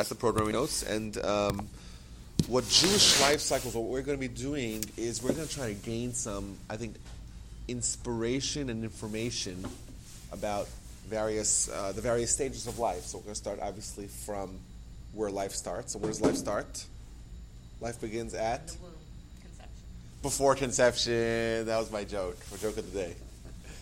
that's the programming notes. And um, what Jewish life cycles, what we're going to be doing is we're going to try to gain some, I think, inspiration and information about various uh, the various stages of life. So we're going to start obviously from where life starts. So where does life start? Life begins at The womb, conception. before conception. That was my joke, my joke of the day.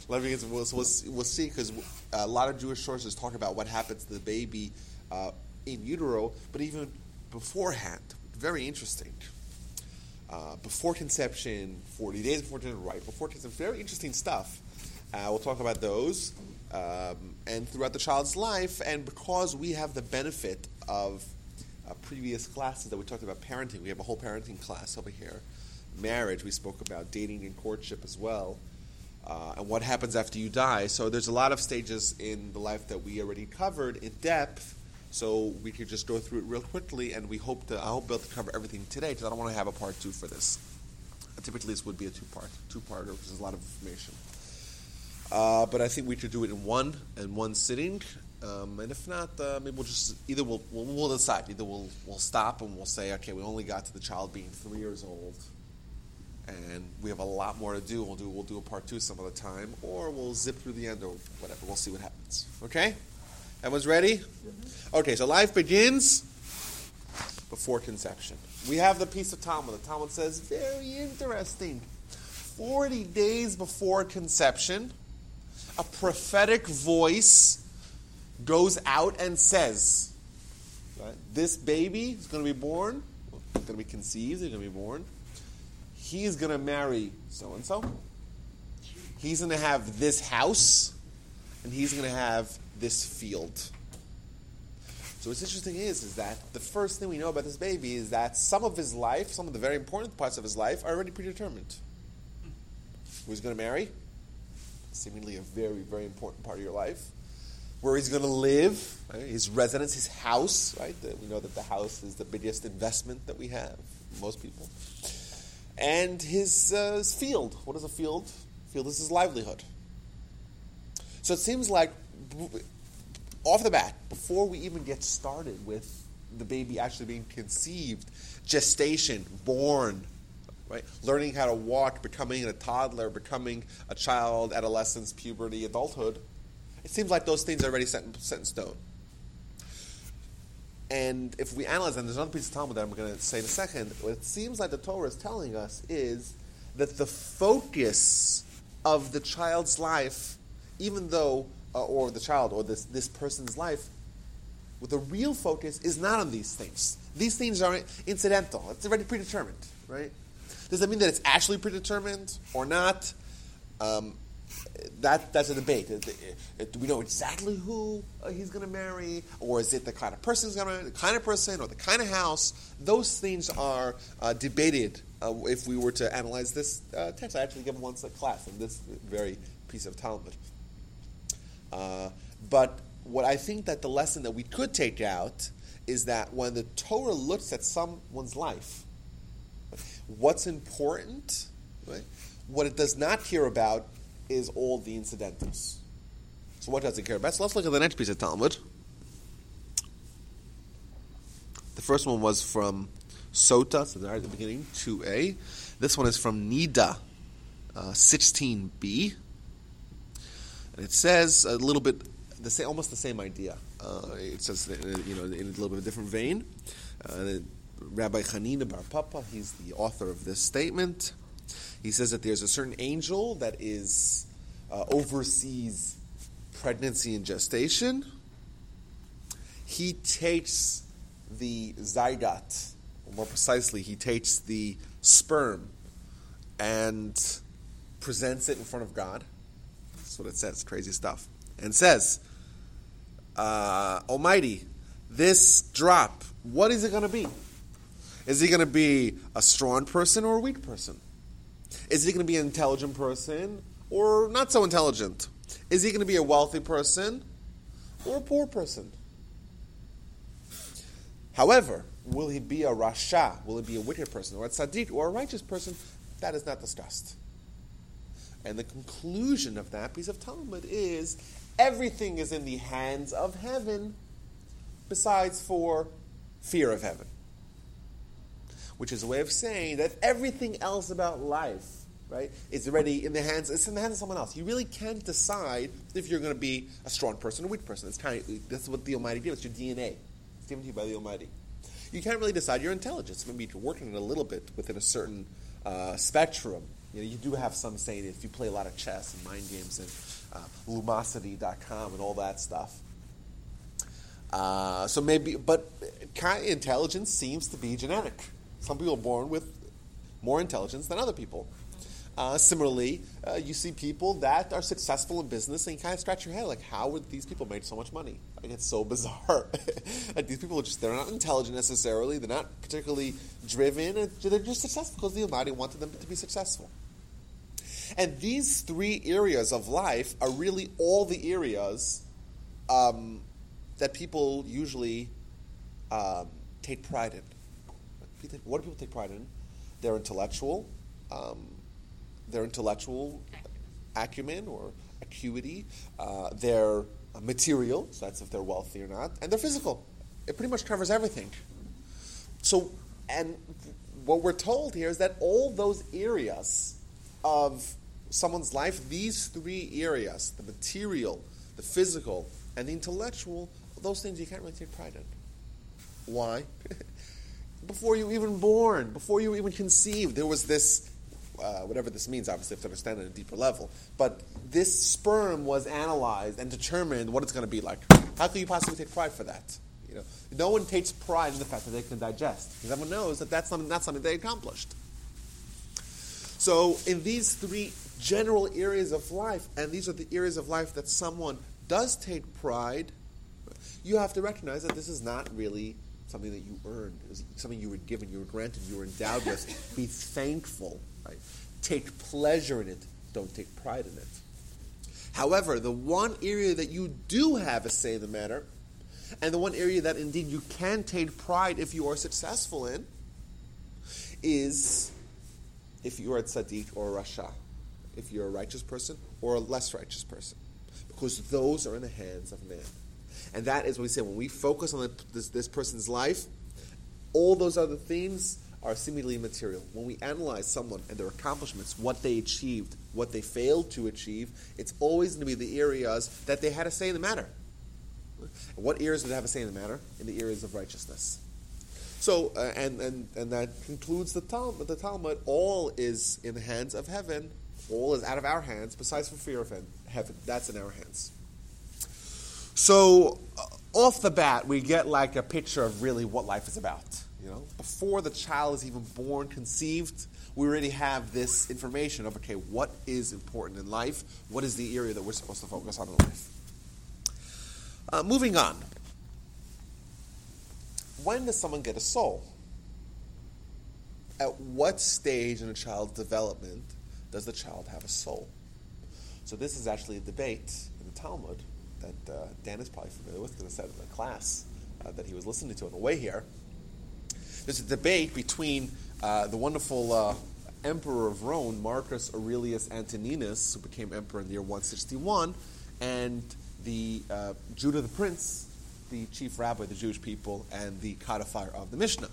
Life begins. We'll, so we'll, we'll see because a lot of Jewish sources talk about what happens to the baby uh, in utero, but even beforehand. Very interesting. Uh, before conception, 40 days before conception, right before conception, very interesting stuff. Uh, we'll talk about those. Um, and throughout the child's life, and because we have the benefit of uh, previous classes that we talked about parenting, we have a whole parenting class over here. Marriage, we spoke about dating and courtship as well. Uh, and what happens after you die. So there's a lot of stages in the life that we already covered in depth. So we could just go through it real quickly, and we hope to. I hope able to cover everything today because I don't want to have a part two for this. Typically, this would be a two-part, two-parter because there's a lot of information. Uh, but I think we could do it in one in one sitting, um, and if not, uh, maybe we'll just either we'll, we'll we'll decide. Either we'll we'll stop and we'll say, okay, we only got to the child being three years old, and we have a lot more to do. We'll do we'll do a part two some other time, or we'll zip through the end or whatever. We'll see what happens. Okay, everyone's ready? Okay, so life begins before conception. We have the piece of Talmud. The Talmud says very interesting. Forty days before conception a prophetic voice goes out and says, right, This baby is going to be born, going to be conceived, he's going to be born. He's going to marry so and so. He's going to have this house, and he's going to have this field. So what's interesting is, is that the first thing we know about this baby is that some of his life, some of the very important parts of his life, are already predetermined. Who he's going to marry, seemingly a very, very important part of your life. Where he's going to live, right? his residence, his house, right? We know that the house is the biggest investment that we have, most people. And his, uh, his field. What is a field? Field is his livelihood. So it seems like, off the bat, before we even get started with the baby actually being conceived, gestation, born, right? Learning how to walk, becoming a toddler, becoming a child, adolescence, puberty, adulthood. It seems like those things are already set in, set in stone. And if we analyze them, there's another piece of Talmud that I'm going to say in a second. What it seems like the Torah is telling us is that the focus of the child's life, even though, uh, or the child, or this, this person's life, with the real focus is not on these things. These things are incidental. It's already predetermined, right? Does that mean that it's actually predetermined or not? Um, that that's a debate. Do we know exactly who uh, he's going to marry, or is it the kind of person he's going to, marry, the kind of person, or the kind of house? Those things are uh, debated. Uh, if we were to analyze this uh, text, I actually give once a class in this very piece of Talmud. Uh, but what I think that the lesson that we could take out is that when the Torah looks at someone's life, what's important, right? What it does not care about is all the incidentals. So what does it care about? So let's look at the next piece of Talmud. The first one was from Sota, so there at the beginning, 2a. This one is from Nida, uh, 16b. It says a little bit, the same, almost the same idea. Uh, it says, you know, in a little bit of a different vein. Uh, Rabbi Hanina Bar Papa, he's the author of this statement. He says that there's a certain angel that is uh, oversees pregnancy and gestation. He takes the zygote, or more precisely, he takes the sperm and presents it in front of God. What it says. Crazy stuff. And says, uh, Almighty, this drop, what is it going to be? Is he going to be a strong person or a weak person? Is he going to be an intelligent person or not so intelligent? Is he going to be a wealthy person or a poor person? However, will he be a rasha? Will he be a wicked person or a tzaddik or a righteous person? That is not discussed. And the conclusion of that piece of Talmud is everything is in the hands of heaven besides for fear of heaven. Which is a way of saying that everything else about life, right, is already in the hands. It's in the hands of someone else. You really can't decide if you're going to be a strong person or a weak person. It's kind of that's what the Almighty gives. It's your DNA. It's given to you by the Almighty. You can't really decide your intelligence. Maybe you're working it a little bit within a certain uh, spectrum. You know, you do have some saying if you play a lot of chess and mind games and uh, lumosity.com and all that stuff. Uh, so maybe, but intelligence seems to be genetic. Some people are born with more intelligence than other people. Uh, similarly, uh, you see people that are successful in business, and you kind of scratch your head, like, how would these people make so much money? Like, it's so bizarre. like, these people are just, they're not intelligent necessarily, they're not particularly driven, they're just successful because the Almighty wanted them to be successful. And these three areas of life are really all the areas um, that people usually um, take pride in. What do people take pride in? Their intellectual, um, their intellectual acumen or acuity, uh, their material, so that's if they're wealthy or not, and their physical. It pretty much covers everything. So, and what we're told here is that all those areas of someone's life, these three areas the material, the physical, and the intellectual those things you can't really take pride in. Why? before you even born, before you even conceived, there was this, uh, whatever this means, obviously, if to understand it at a deeper level. But this sperm was analyzed and determined what it's going to be like. How can you possibly take pride for that? You know, no one takes pride in the fact that they can digest, because everyone knows that that's something, that's something they accomplished. So, in these three general areas of life, and these are the areas of life that someone does take pride, you have to recognize that this is not really something that you earned. It was something you were given, you were granted, you were endowed with. Be thankful. Right? Take pleasure in it. Don't take pride in it. However, the one area that you do have a say in the matter, and the one area that indeed you can take pride if you are successful in, is if you are a tzaddik or a rasha, if you're a righteous person or a less righteous person, because those are in the hands of man. And that is what we say when we focus on the, this, this person's life, all those other themes are seemingly material. When we analyze someone and their accomplishments, what they achieved, what they failed to achieve, it's always going to be the areas that they had a say in the matter. What areas did they have a say in the matter? In the areas of righteousness. So, uh, and, and, and that concludes the Talmud. The Talmud, all is in the hands of heaven, all is out of our hands, besides for fear of heaven. That's in our hands. So, uh, off the bat, we get like a picture of really what life is about. You know, before the child is even born, conceived, we already have this information of okay, what is important in life? What is the area that we're supposed to focus on in life? Uh, moving on. When does someone get a soul? At what stage in a child's development does the child have a soul? So this is actually a debate in the Talmud that uh, Dan is probably familiar with because I said in the class uh, that he was listening to on the way here. There's a debate between uh, the wonderful uh, emperor of Rome, Marcus Aurelius Antoninus, who became emperor in the year 161, and the uh, Judah the Prince, the chief rabbi of the Jewish people, and the codifier of the Mishnah.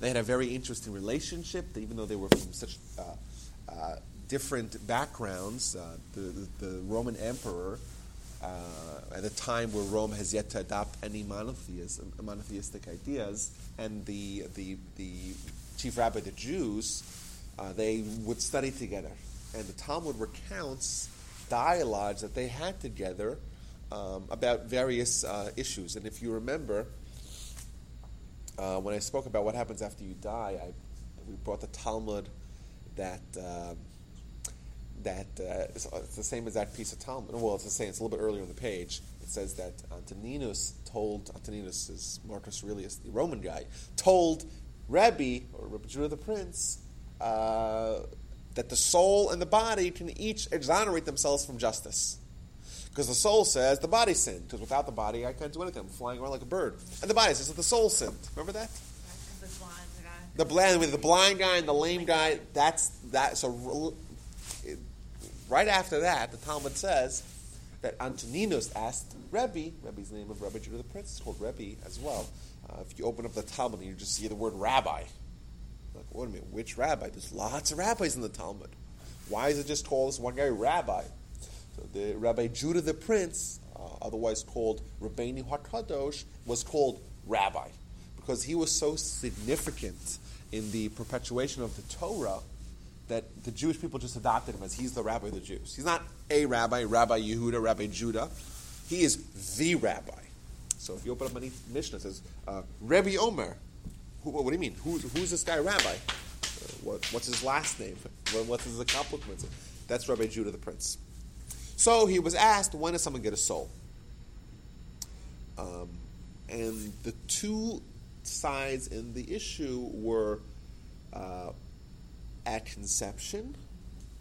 They had a very interesting relationship, even though they were from such uh, different backgrounds. The, the, the Roman emperor uh, at a time where Rome has yet to adopt any monotheism, monotheistic ideas, and the, the, the chief rabbi of the Jews, uh, they would study together. And the Talmud recounts dialogues that they had together um, about various uh, issues. And if you remember, uh, when I spoke about what happens after you die, I, we brought the Talmud that um, that uh, it's, it's, the same as that piece of Talmud. Well, it's the same. It's a little bit earlier on the page. It says that Antoninus told Antoninus is Marcus Aurelius, the Roman guy, told Rebbe or Rebbe Judah the Prince uh, that the soul and the body can each exonerate themselves from justice. Because the soul says the body sinned. Because without the body, I can't do anything. I'm flying around like a bird. And the body says that the soul sinned. Remember that? The blind, with the blind guy and the lame guy. That's that. So right after that, the Talmud says that Antoninus asked Rebbe, Rebbe's name of Rebbe Judah the Prince is called Rebbe as well. Uh, if you open up the Talmud you just see the word rabbi, like, wait a minute, which rabbi? There's lots of rabbis in the Talmud. Why is it just called this one guy rabbi? The Rabbi Judah the Prince, uh, otherwise called Rabbeinu HaKadosh, was called rabbi because he was so significant in the perpetuation of the Torah that the Jewish people just adopted him as he's the rabbi of the Jews. He's not a rabbi, Rabbi Yehuda, Rabbi Judah. He is the rabbi. So if you open up any Mishnah, it says, uh, Rabbi Omer. Who, what do you mean? Who, who's this guy, rabbi? Uh, what, what's his last name? What, what's his accomplishments? That's Rabbi Judah the Prince. So he was asked, when does someone get a soul? Um, and the two sides in the issue were uh, at conception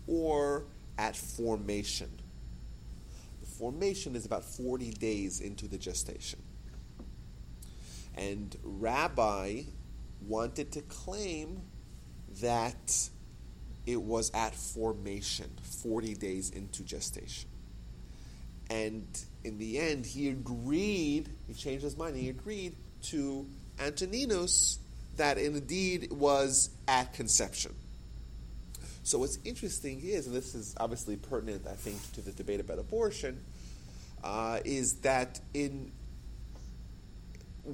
or at formation. The formation is about 40 days into the gestation. And Rabbi wanted to claim that it was at formation, 40 days into gestation. And in the end, he agreed, he changed his mind, he agreed to Antoninus that indeed was at conception. So what's interesting is, and this is obviously pertinent, I think, to the debate about abortion, uh, is that in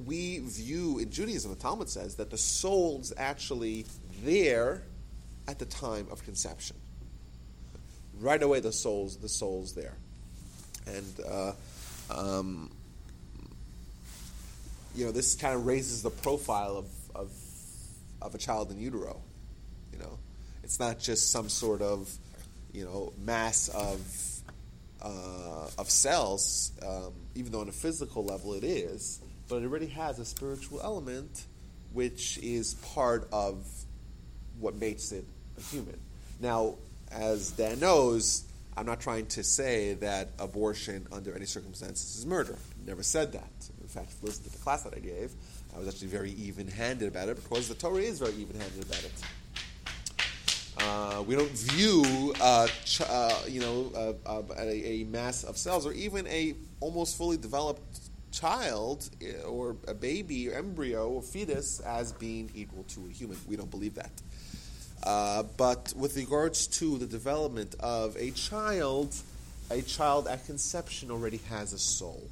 we view in Judaism, the Talmud says that the soul's actually there at the time of conception. Right away, the soul's the soul's there, and uh, um, you know this kind of raises the profile of, of of a child in utero. You know, it's not just some sort of you know mass of uh, of cells, um, even though on a physical level it is but it already has a spiritual element which is part of what makes it a human. Now, as Dan knows, I'm not trying to say that abortion under any circumstances is murder. I Never said that. In fact, if you listen to the class that I gave. I was actually very even-handed about it because the Torah is very even-handed about it. Uh, we don't view, uh, ch- uh, you know, uh, a, a mass of cells or even a almost fully developed child eh, or a baby or embryo or fetus as being equal to a human. We don't believe that. Uh, but with regards to the development of a child, a child at conception already has a soul.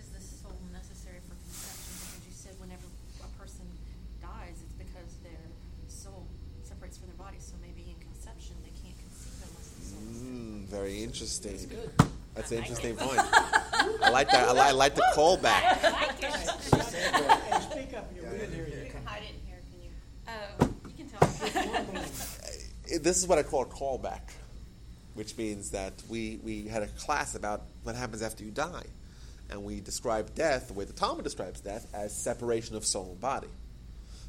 Is the soul necessary for conception? Because you said whenever a person dies, it's because their soul separates from their body. So maybe in conception they can't conceive unless the soul is Mm, very interesting. That's good. That's an interesting point. I like that. I like, I like the callback. I like it. Hey, speak up, you're being here. You can hide it in here, can you? Oh, you can tell. It- This is what I call a callback, which means that we, we had a class about what happens after you die. And we describe death, the way the Talmud describes death, as separation of soul and body.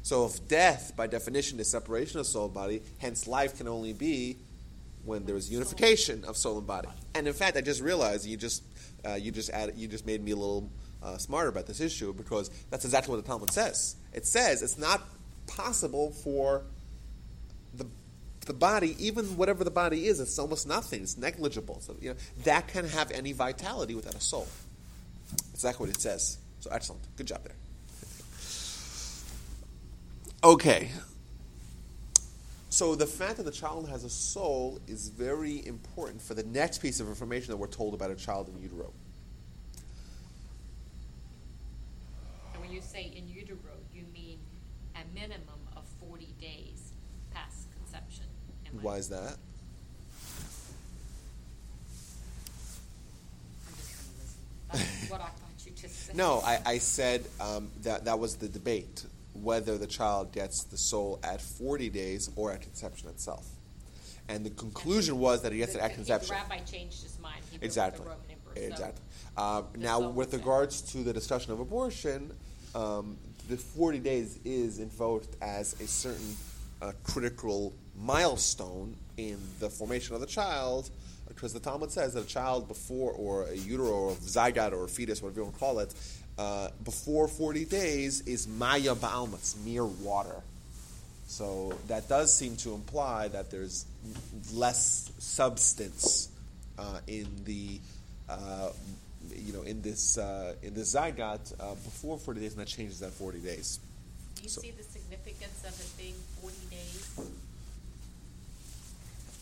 So if death, by definition, is separation of soul and body, hence life can only be when there is unification of soul and body. And in fact, I just realized you just uh, you just added, you just made me a little uh, smarter about this issue because that's exactly what the Talmud says. It says it's not possible for the the body, even whatever the body is, it's almost nothing. It's negligible. So you know that can have any vitality without a soul. Exactly what it says. So excellent, good job there. Okay, so the fact that the child has a soul is very important for the next piece of information that we're told about a child in utero. And when you say in utero, you mean a minimum of 40 days past conception. Am I- Why is that? I'm just gonna listen. That's what I thought you just said. No, I, I said um, that that was the debate whether the child gets the soul at 40 days or at conception itself. And the conclusion was that he gets it at the- conception. The rabbi changed his mind. He Exactly. the Roman emperor, so- Exactly. Uh, the now, with regards to the discussion of abortion, um, the 40 days is invoked as a certain uh, critical milestone in the formation of the child, because the Talmud says that a child before, or a utero, or a zygote, or a fetus, whatever you want to call it, uh, before 40 days is maya ba'alma, mere water. So that does seem to imply that there's less substance uh, in the uh, you know, in this uh, in this zygote uh, before 40 days, and that changes at 40 days. Do you So- see the significance of it being forty days?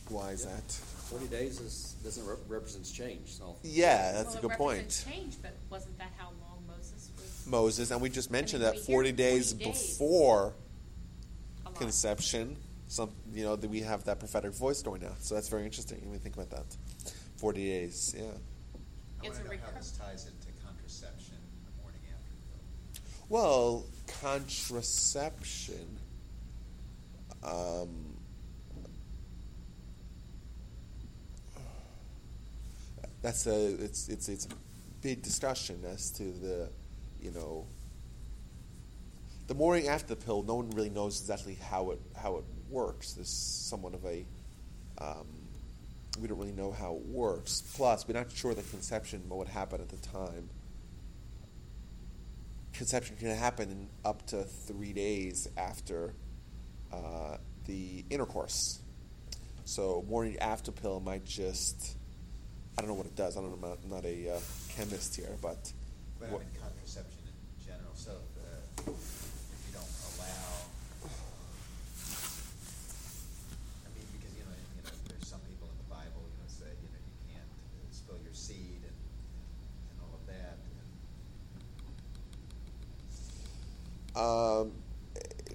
Why is that? Forty days is, doesn't rep- represents change, so. Yeah, that's Well, a good it point. change, but wasn't that how long Moses was? Moses, and we just mentioned mean, that we hear 40 days 40 days. before a conception, some you know that we have that prophetic voice going now. So that's very interesting. When we think about that, 40 days, yeah. I It's want a to know how recur- this ties into contraception the morning after. Well, contraception. Um, that's a it's it's it's a big discussion as to the you know the morning after the pill. No one really knows exactly how it how it works. There's somewhat of a um, we don't really know how it works. Plus, we're not sure the conception would happen at the time conception can happen up to three days after uh, the intercourse. So morning after pill might just I don't know what it does. I don't know. I'm not, a uh, chemist here, but But what- I mean contraception in general, so if, uh, if you don't allow, I mean, because, you know, you know, there's some people in the Bible, you know, say, you know, you can't uh, spill your seed and, and all of that. um,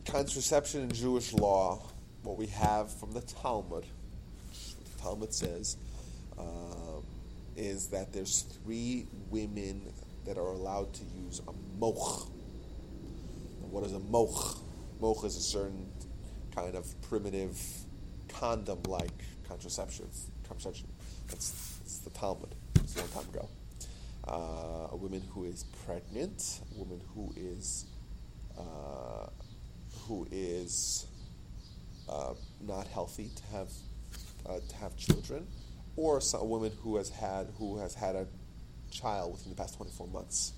contraception in Jewish law, what we have from the Talmud, what the Talmud says, um, is that there's three women that are allowed to use a moch. And what is a moch? Moch is a certain kind of primitive condom-like contraception. Contraception. That's, that's the Talmud. It's a long time ago. Uh, a woman who is pregnant, a woman who is uh, who is uh, not healthy to have uh, to have children, or a woman who has had who has had a child within the past 24 months.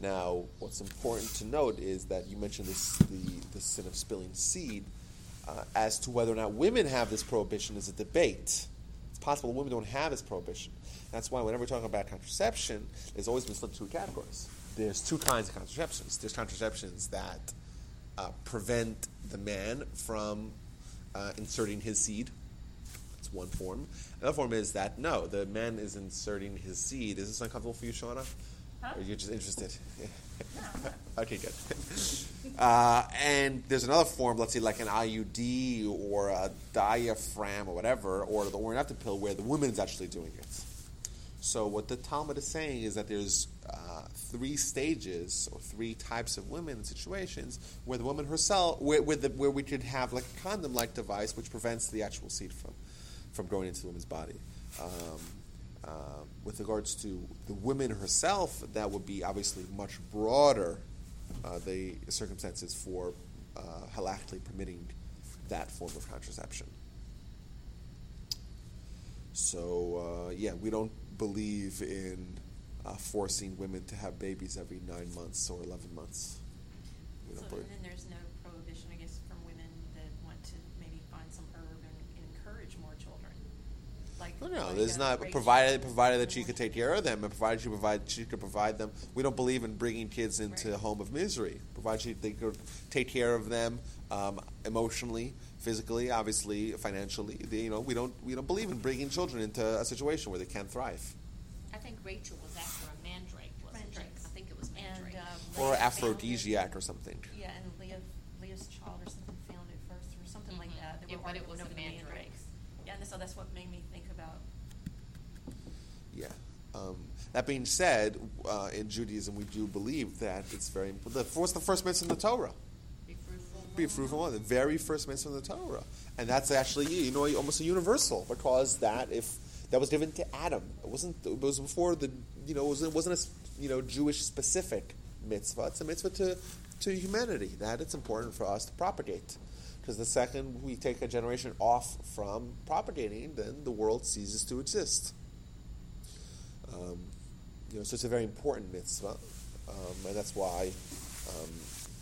Now, what's important to note is that you mentioned this, the, the sin of spilling seed. Uh, as to whether or not women have this prohibition is a debate. It's possible women don't have this prohibition. That's why whenever we're talking about contraception, there's always been split into two categories. There's two kinds of contraceptions. There's contraceptions that uh, prevent the man from uh, inserting his seed. One form. Another form is that no, the man is inserting his seed. Is this uncomfortable for you, Shauna? Huh? Or you're just interested? Okay, good. Uh, and there's another form, let's say like an IUD or a diaphragm or whatever, or the after pill where the woman's actually doing it. So what the Talmud is saying is that there's uh, three stages or three types of women in situations where the woman herself, where, where, the, where we could have like a condom-like device which prevents the actual seed from, from growing into the woman's body. Um, uh, with regards to the woman herself, that would be obviously much broader uh, the circumstances for uh, halachically permitting that form of contraception. So, uh, yeah, we don't believe in uh, forcing women to have babies every nine months or 11 months. We So, don't and believe. then there's no prohibition, I guess, from women that want to maybe find some herb and encourage more children. Like, No, no, there's uh, not provided provided that she could take care of them, and provided she provide she could provide them. We don't believe in bringing kids into Right. a home of misery. Provided she they could take care of them um, emotionally, physically, obviously, financially. They, you know, we don't we don't believe in bringing children into a situation where they can't thrive. I think Rachel was after a mandrake, wasn't she? Mandrakes. I think it was And, mandrake. um, Or Leah found aphrodisiac or something. Yeah, and Leah, Leah's child or something found it first, or something like Mhm. that. There Yeah, but it was a the mandrake. Yeah, and so that's what made me think about Yeah. Um, that being said, uh, in Judaism, we do believe that it's very important. What's the first mitzvah in the Torah? Be fruitful. Be fruitful the very first mitzvah in the Torah, and that's actually you know almost a universal because that if that was given to Adam, it wasn't it was before the you know it wasn't, it wasn't a you know Jewish specific mitzvah. It's a mitzvah to to humanity that it's important for us to propagate. Because the second we take a generation off from propagating, then the world ceases to exist. Um, you know, so it's a very important mitzvah, um, and that's why um,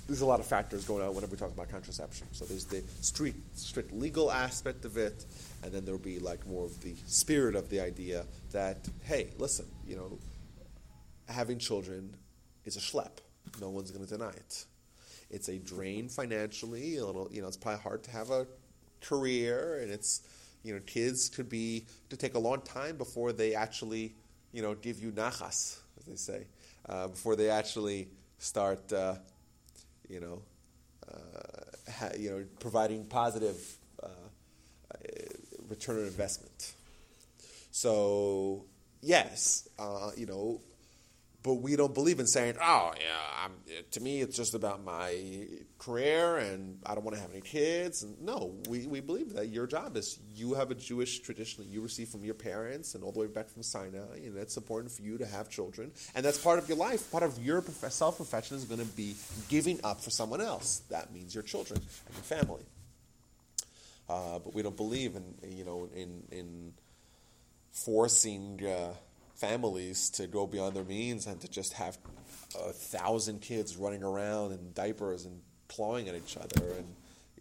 there's a lot of factors going on whenever we talk about contraception. So there's the strict, strict legal aspect of it, and then there'll be like more of the spirit of the idea that hey, listen, you know, having children is a schlep. No one's going to deny it. It's a drain financially. A little, you know, it's probably hard to have a career, and it's, you know, kids could be to take a long time before they actually, you know, give you nachas, as they say, uh, before they actually start, uh, you know, uh, ha- you know, providing positive uh, return on investment. So yes, uh, you know, but we don't believe in saying, "Oh, yeah, I'm, to me, it's just about my career, and I don't want to have any kids." And no, we, we believe that your job is you have a Jewish tradition that you receive from your parents and all the way back from Sinai, and it's important for you to have children, and that's part of your life. Part of your self profession is going to be giving up for someone else. That means your children and your family. Uh, but we don't believe in you know in in forcing. Uh, families to go beyond their means and to just have a thousand kids running around in diapers and clawing at each other and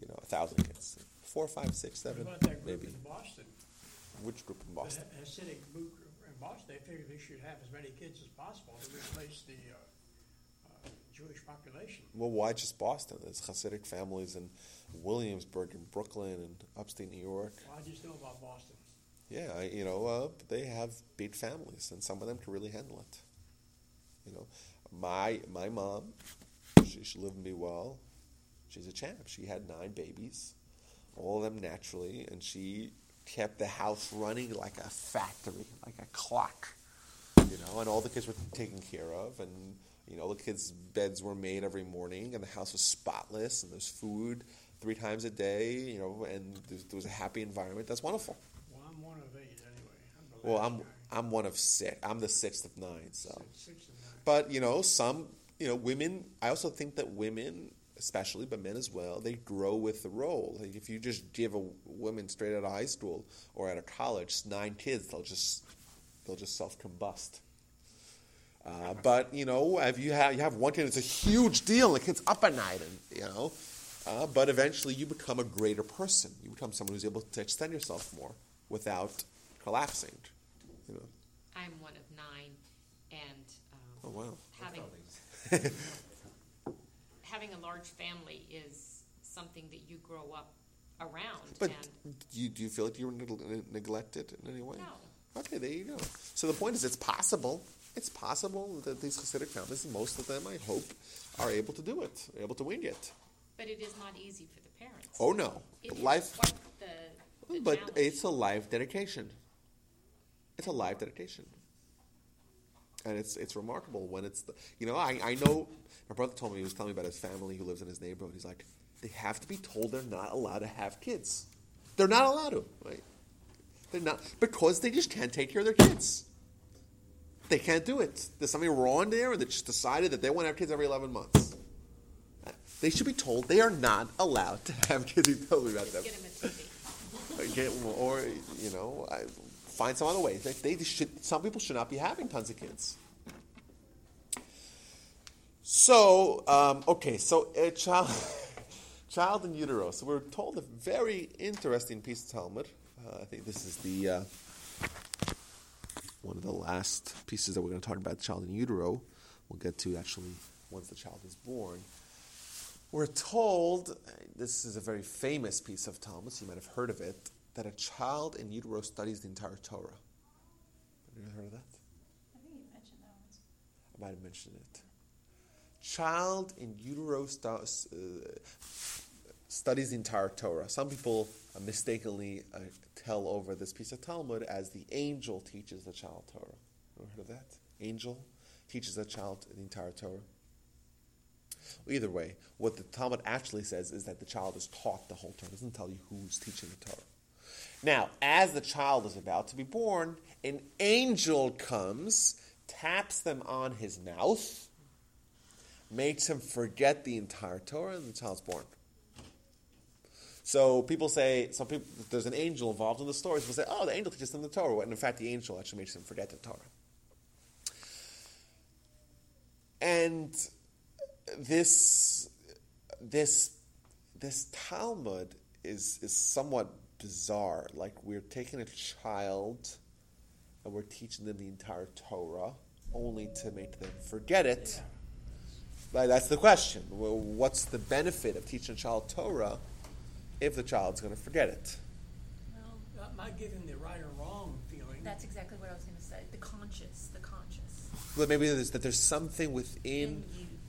you know a thousand kids four five six seven What about that group maybe in Boston? which group in boston Ha- Hasidic group in Boston, they figured they should have as many kids as possible to replace the uh, uh, Jewish population. well why just boston there's hasidic families in williamsburg and brooklyn and upstate new york Well, I just know about Boston. Yeah you know uh, they have big families and some of them can really handle it. You know my my mom she should live and be well she's a champ. She had nine babies all of them naturally and she kept the house running like a factory like a clock you know and all the kids were taken care of and you know the kids beds were made every morning and the house was spotless and there's food three times a day you know and there was a happy environment. That's wonderful Well, I'm one of eight anyway. I'm the well, I'm. I'm one of six. I'm the sixth of nine. So, Six, six and nine. but you know, some you know women. I also think that women, especially, but men as well, they grow with the role. Like if you just give a woman straight out of high school or out of college nine kids, they'll just they'll just self combust. Uh, but you know, if you have you have one kid, it's a huge deal. The kid's up at night, and you know. Uh, but eventually, you become a greater person. You become someone who's able to extend yourself more without collapsing. You know. I'm one of nine, and Oh um, wow. having having a large family is something that you grow up around. But and do you, do you feel like you were neg- neglected in any way? no, Okay, there you go. So the point is, it's possible. It's possible that these Hasidic families, most of them, I hope, are able to do it, able to wing it. but it is not easy for the parents. Oh no, It is life. quite the, the But challenge. it's a life dedication. It's a live dedication, and it's it's remarkable when it's the, you know I, I know my brother told me he was telling me about his family who lives in his neighborhood. He's like they have to be told they're not allowed to have kids. They're not allowed to. Right? They're not because they just can't take care of their kids. They can't do it. There's something wrong there, and they just decided that they want to have kids every 11 months. They should be told they are not allowed to have kids. He told me about that get them a TV. get or you know I, find some other way. They, they should. Some people should not be having tons of kids. So um, okay, so a child, child in utero. So we're told a very interesting piece of Talmud. Uh, I think this is the uh, one of the last pieces that we're going to talk about. Child in utero. We'll get to actually once the child is born. We're told, this is a very famous piece of Talmud, so you might have heard of it, that a child in utero studies the entire Torah. Have you ever heard of that? I think you mentioned that once. I might have mentioned it. Child in utero stu- uh, studies the entire Torah. Some people uh, mistakenly uh, tell over this piece of Talmud as the angel teaches the child Torah. Ever heard of that? Angel teaches a child the entire Torah. Well, either way, what the Talmud actually says is that the child is taught the whole Torah. It doesn't tell you who's teaching the Torah. Now, as the child is about to be born, an angel comes, taps them on his mouth, makes him forget the entire Torah, and the child's born. So people say, some people, there's an angel involved in the story. People say, oh, the angel teaches them the Torah. And in fact, the angel actually makes them forget the Torah. And this this this Talmud is is somewhat bizarre. Like we're taking a child and we're teaching them the entire Torah, only to make them forget it. Like, that's the question. Well, what's the benefit of teaching a child Torah if the child's going to forget it? Well, that might give him the right or wrong feeling. That's exactly what I was gonna say, the conscious, the conscious. Well, maybe there's, that there's something within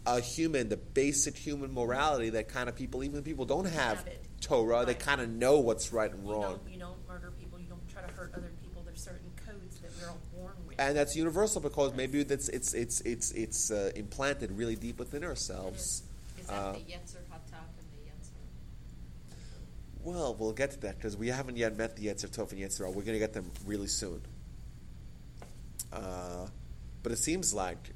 a human, the basic human morality that kind of people, even people don't have, Have Torah, they kind of know what's right and You wrong. don't, you don't murder people, you don't try to hurt other people, there's certain codes that we're all born with. and that's universal because maybe that's it's it's it's it's uh, implanted really deep within ourselves. Is Uh, that the Yetzer Hatov and the Yetzer? Well, we'll get to that because we haven't yet met the Yetzer Tov and Yetzer. We're going to get them really soon. Uh, but it seems like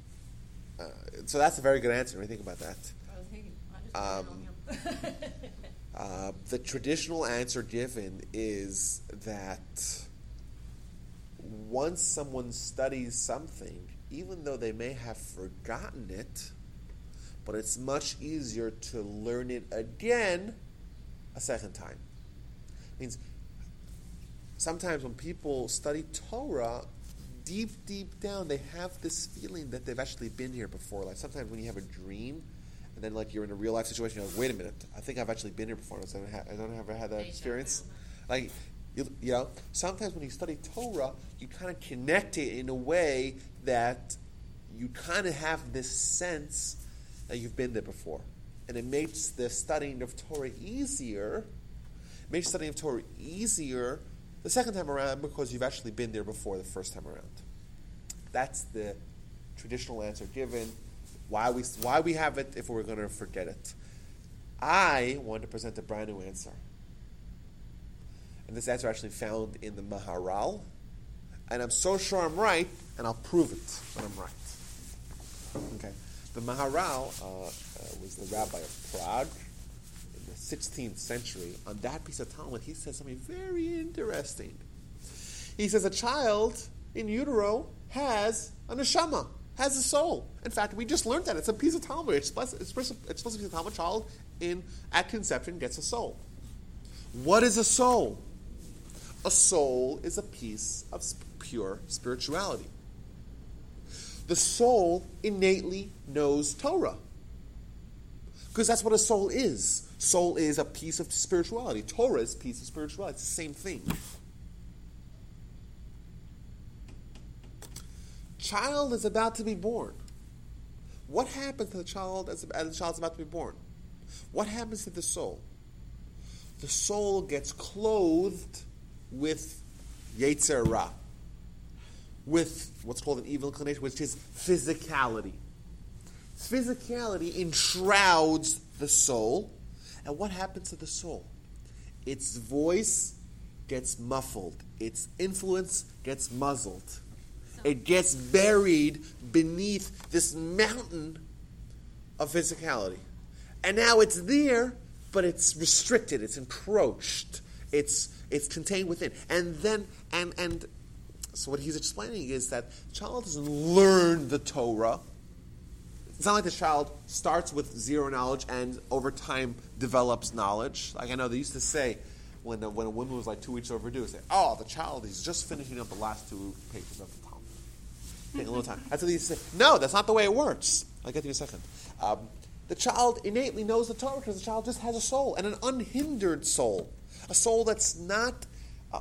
uh, so. That's a very good answer. When you think about that. I was thinking, I just Um, it. Uh, the traditional answer given is that once someone studies something, even though they may have forgotten it, but it's much easier to learn it again a second time. means sometimes when people study Torah, deep, deep down, they have this feeling that they've actually been here before. Like sometimes when you have a dream, and then like you're in a real life situation, you're like, wait a minute, I think I've actually been here before. I don't, have, I don't ever had that experience. Like, you, you know, sometimes when you study Torah, you kind of connect it in a way that you kind of have this sense that you've been there before. And it makes the studying of Torah easier. It makes studying of Torah easier the second time around because you've actually been there before the first time around. That's the traditional answer given. Why we why we have it if we're going to forget it. I want to present a brand new answer. And this answer actually found in the Maharal. And I'm so sure I'm right, and I'll prove it that I'm right. Okay. The Maharal uh, uh, was the rabbi of Prague in the 16th century. On that piece of Talmud, he says something very interesting. He says a child in utero has a neshama, has a soul. In fact, we just learned that. It's a piece of Talmud. It's supposed, to be a Talmud child in at conception gets a soul. What is a soul? A soul is a piece of pure spirituality. The soul innately knows Torah. Because that's what a soul is. Soul is a piece of spirituality. Torah is a piece of spirituality. It's the same thing. Child is about to be born. What happens to the child as, as the child's about to be born? What happens to the soul? The soul gets clothed with Yetzer Ra, with what's called an evil inclination, which is physicality. Physicality enshrouds the soul, and what happens to the soul? Its voice gets muffled, its influence gets muzzled. It gets buried beneath this mountain of physicality. And now it's there, but it's restricted, it's encroached, it's it's contained within. And then and and so what he's explaining is that child doesn't learn the Torah. It's not like the child starts with zero knowledge and over time develops knowledge. Like I know they used to say when a, when a woman was like two weeks overdue, say, "Oh, the child is just finishing up the last two pages of the Talmud." A little time. That's what they say. No, that's not the way it works. I'll get to you in a second. Um, the child innately knows the Torah because the child just has a soul and an unhindered soul, a soul that's not uh,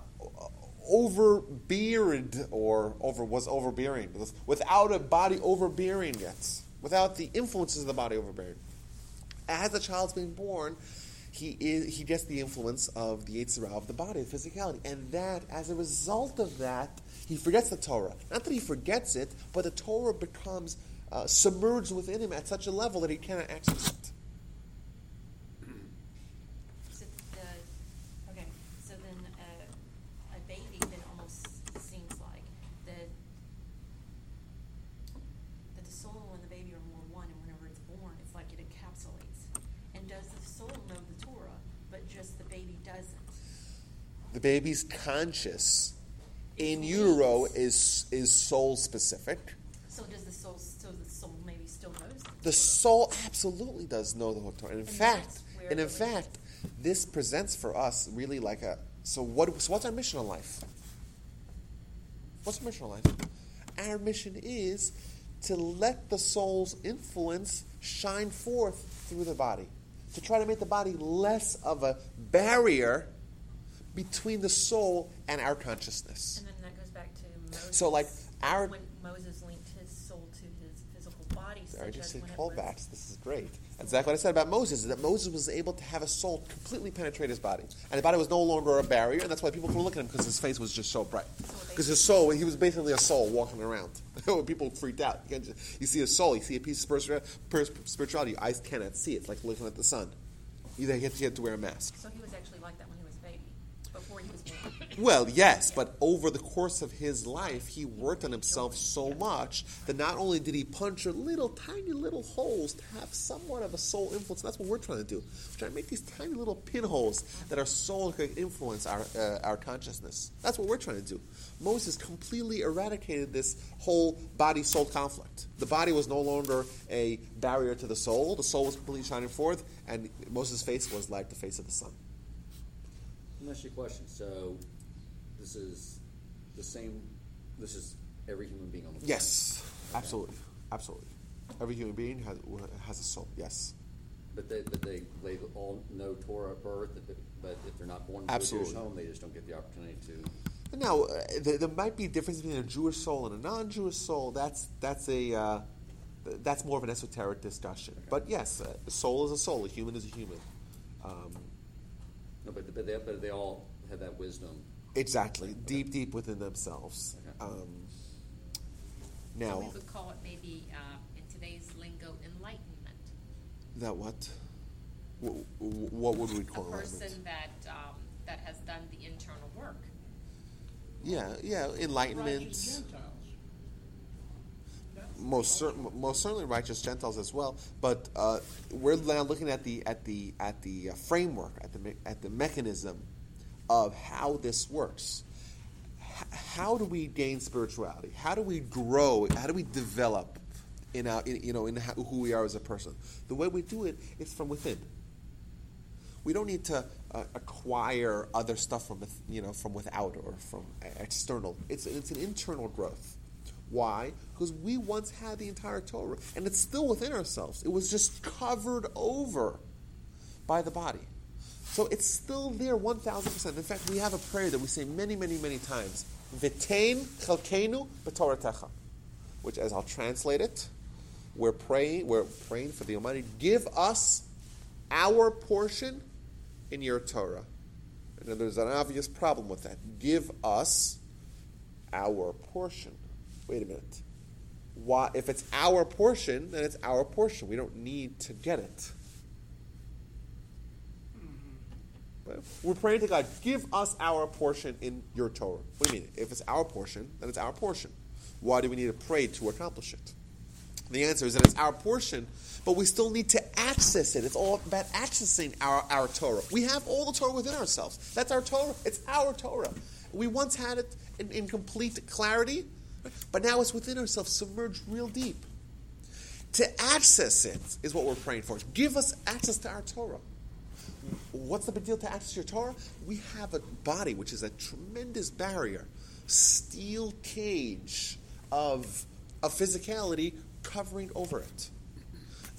overbeared or over was overbearing without a body overbearing it, without the influences of the body overbearing. As the child's being born, he is he gets the influence of the Yetzer Ra of the body, the physicality, and that as a result of that, he forgets the Torah. Not that he forgets it, but the Torah becomes uh, submerged within him at such a level that he cannot access it. So the, okay, so then uh, a baby then almost seems like that the soul and the baby are more one, and whenever it's born, it's like it encapsulates. And does the soul know the Torah, but just the baby doesn't? The baby's conscious in utero is is soul specific. So does the soul, so the soul maybe still knows? The soul absolutely does know the whole And in And fact, and in fact, this presents for us really like a so what so what's our mission in life? What's our mission in life? Our mission is to let the soul's influence shine forth through the body. To try to make the body less of a barrier between the soul and our consciousness. And then that goes back to Moses. So, like, our- When Moses linked his soul to his physical body, I just said when it hold was- This is great. That's exactly what I said about Moses, is that Moses was able to have a soul completely penetrate his body. And his body was no longer a barrier, and that's why people could look at him because his face was just so bright. Because his soul, he was basically a soul walking around. people freaked out. You, can't just- you see a soul, you see a piece of spirituality, your eyes cannot see it. It's like looking at the sun. You had, you had to wear a mask. So he was actually like that when he was a baby, before he was born. Well, yes, but over the course of his life, he worked on himself so much that not only did he puncture little, tiny little holes to have somewhat of a soul influence, that's what we're trying to do. We're trying to make these tiny little pinholes that our soul could influence our, uh, our consciousness. That's what we're trying to do. Moses completely eradicated this whole body soul conflict. The body was no longer a barrier to the soul, the soul was completely shining forth, and Moses' face was like the face of the sun. Let me ask you a question. So, this is the same. This is every human being on the planet. Yes, absolutely, absolutely. Every human being has has a soul. Yes, But they, but they, they all know Torah at birth. But, if they're not born into a Jewish home, they just don't get the opportunity to. now uh, there, there might be a difference between a Jewish soul and a non-Jewish soul. That's that's a uh, that's more of an esoteric discussion. But yes, uh, a soul is a soul. A human is a human. Um, No, but, but, they, but they all have that wisdom. exactly, deep deep within themselves. Okay. Um, So now we would call it maybe, uh, in today's lingo, enlightenment. that what? Wh- wh- What would we A call person enlightenment? that, um, that has done the internal work. Yeah, yeah, enlightenment. Righteous Gentiles. That's- most certain, most certainly righteous Gentiles as well. But uh, we're now looking at the at the at the uh, framework, at the at the mechanism of how this works. H- how do we gain spirituality? How do we grow? How do we develop in our in, you know in how, who we are as a person? The way we do it is from within. We don't need to uh, acquire other stuff from you know from without or from external. It's it's an internal growth. Why? Because we once had the entire Torah, and it's still within ourselves. It was just covered over by the body. So it's still there 1,000%. In fact, we have a prayer that we say many, many, many times. V'tein chalkenu b'toratecha. Which, as I'll translate it, we're praying, we're praying for the Almighty. Give us our portion in your Torah. And there's an obvious problem with that. Give us our portion. Wait a minute. Why, if it's our portion, then it's our portion. We don't need to get it. We're praying to God, give us our portion in your Torah. What do you mean? If it's our portion, then it's our portion. Why do we need to pray to accomplish it? The answer is that it's our portion, but we still need to access it. It's all about accessing our, our Torah. We have all the Torah within ourselves. That's our Torah. It's our Torah. We once had it in, in complete clarity, but now it's within ourselves, submerged real deep. To access it is what we're praying for. Give us access to our Torah. What's the big deal to access your Torah? We have a body which is a tremendous barrier, steel cage of, of physicality covering over it.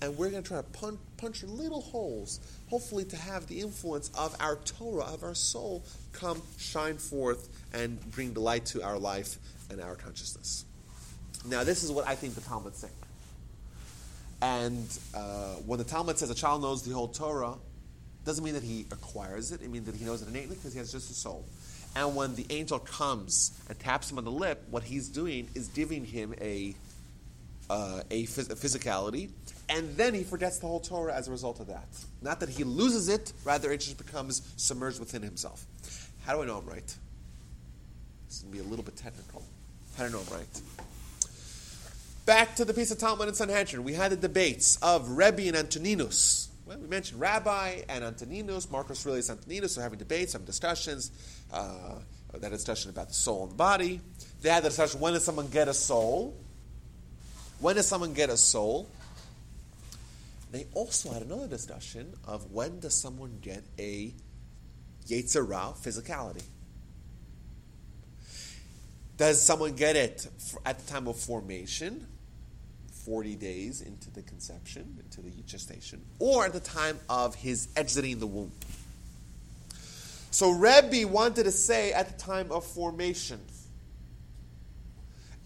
And we're going to try to punch, punch little holes, hopefully to have the influence of our Torah, of our soul, come shine forth and bring delight to our life and our consciousness. Now, this is what I think the Talmud saying. And uh, when the Talmud says a child knows the whole Torah, doesn't mean that he acquires it. It means that he knows it innately because he has just a soul. And when the angel comes and taps him on the lip, what he's doing is giving him a uh, a, phys- a physicality, and then he forgets the whole Torah as a result of that. Not that he loses it, rather it just becomes submerged within himself. How do I know I'm right? This is going to be a little bit technical. Know right? Back to the piece of Talmud and Sanhedrin. We had the debates of Rebbe and Antoninus. Well, we mentioned Rabbi and Antoninus, Marcus Aurelius Antoninus are having debates, having discussions. Uh, that discussion about the soul and the body. They had the discussion when does someone get a soul? When does someone get a soul? They also had another discussion of when does someone get a Yetzer Hara physicality. Does someone get it at the time of formation, 40 days into the conception, into the gestation, or at the time of his exiting the womb? So Rebbe wanted to say at the time of formation.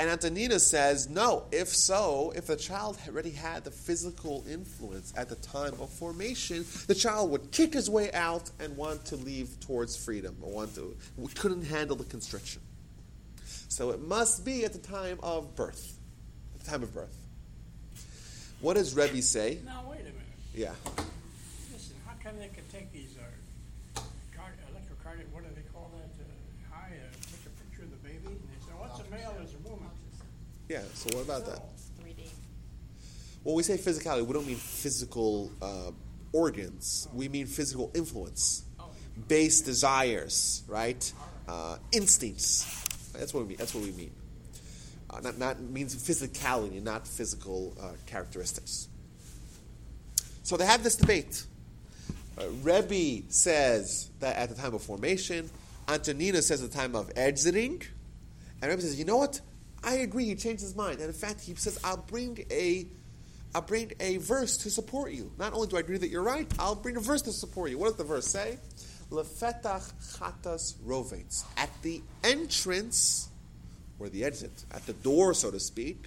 And Antoninus says, no, if so, if the child already had the physical influence at the time of formation, the child would kick his way out and want to leave towards freedom, or want to, couldn't handle the constriction. So it must be at the time of birth. At the time of birth. What does Rebbe say? Now, wait a minute. Yeah. Listen, how come they can take these, uh, card, electrocardiograph, what do they call that, uh, high, uh, take a picture of the baby, and they say, what's a male, is a woman? Yeah, so what about that? Three D. When we say physicality, we don't mean physical uh, organs. We mean physical influence, base desires, right? Uh, instincts. That's what we mean. That's what we mean. Uh, not not means physicality, not physical uh, characteristics. So they have this debate. Uh, Rebbe says that at the time of formation, Antoninus says at the time of exiting, and Rebbe says, you know what? I agree. He changed his mind, and in fact, he says, "I'll bring a, I'll bring a verse to support you. Not only do I agree that you're right, I'll bring a verse to support you. What does the verse say? Lefetach chatas rovates at the entrance or the exit, at the door, so to speak.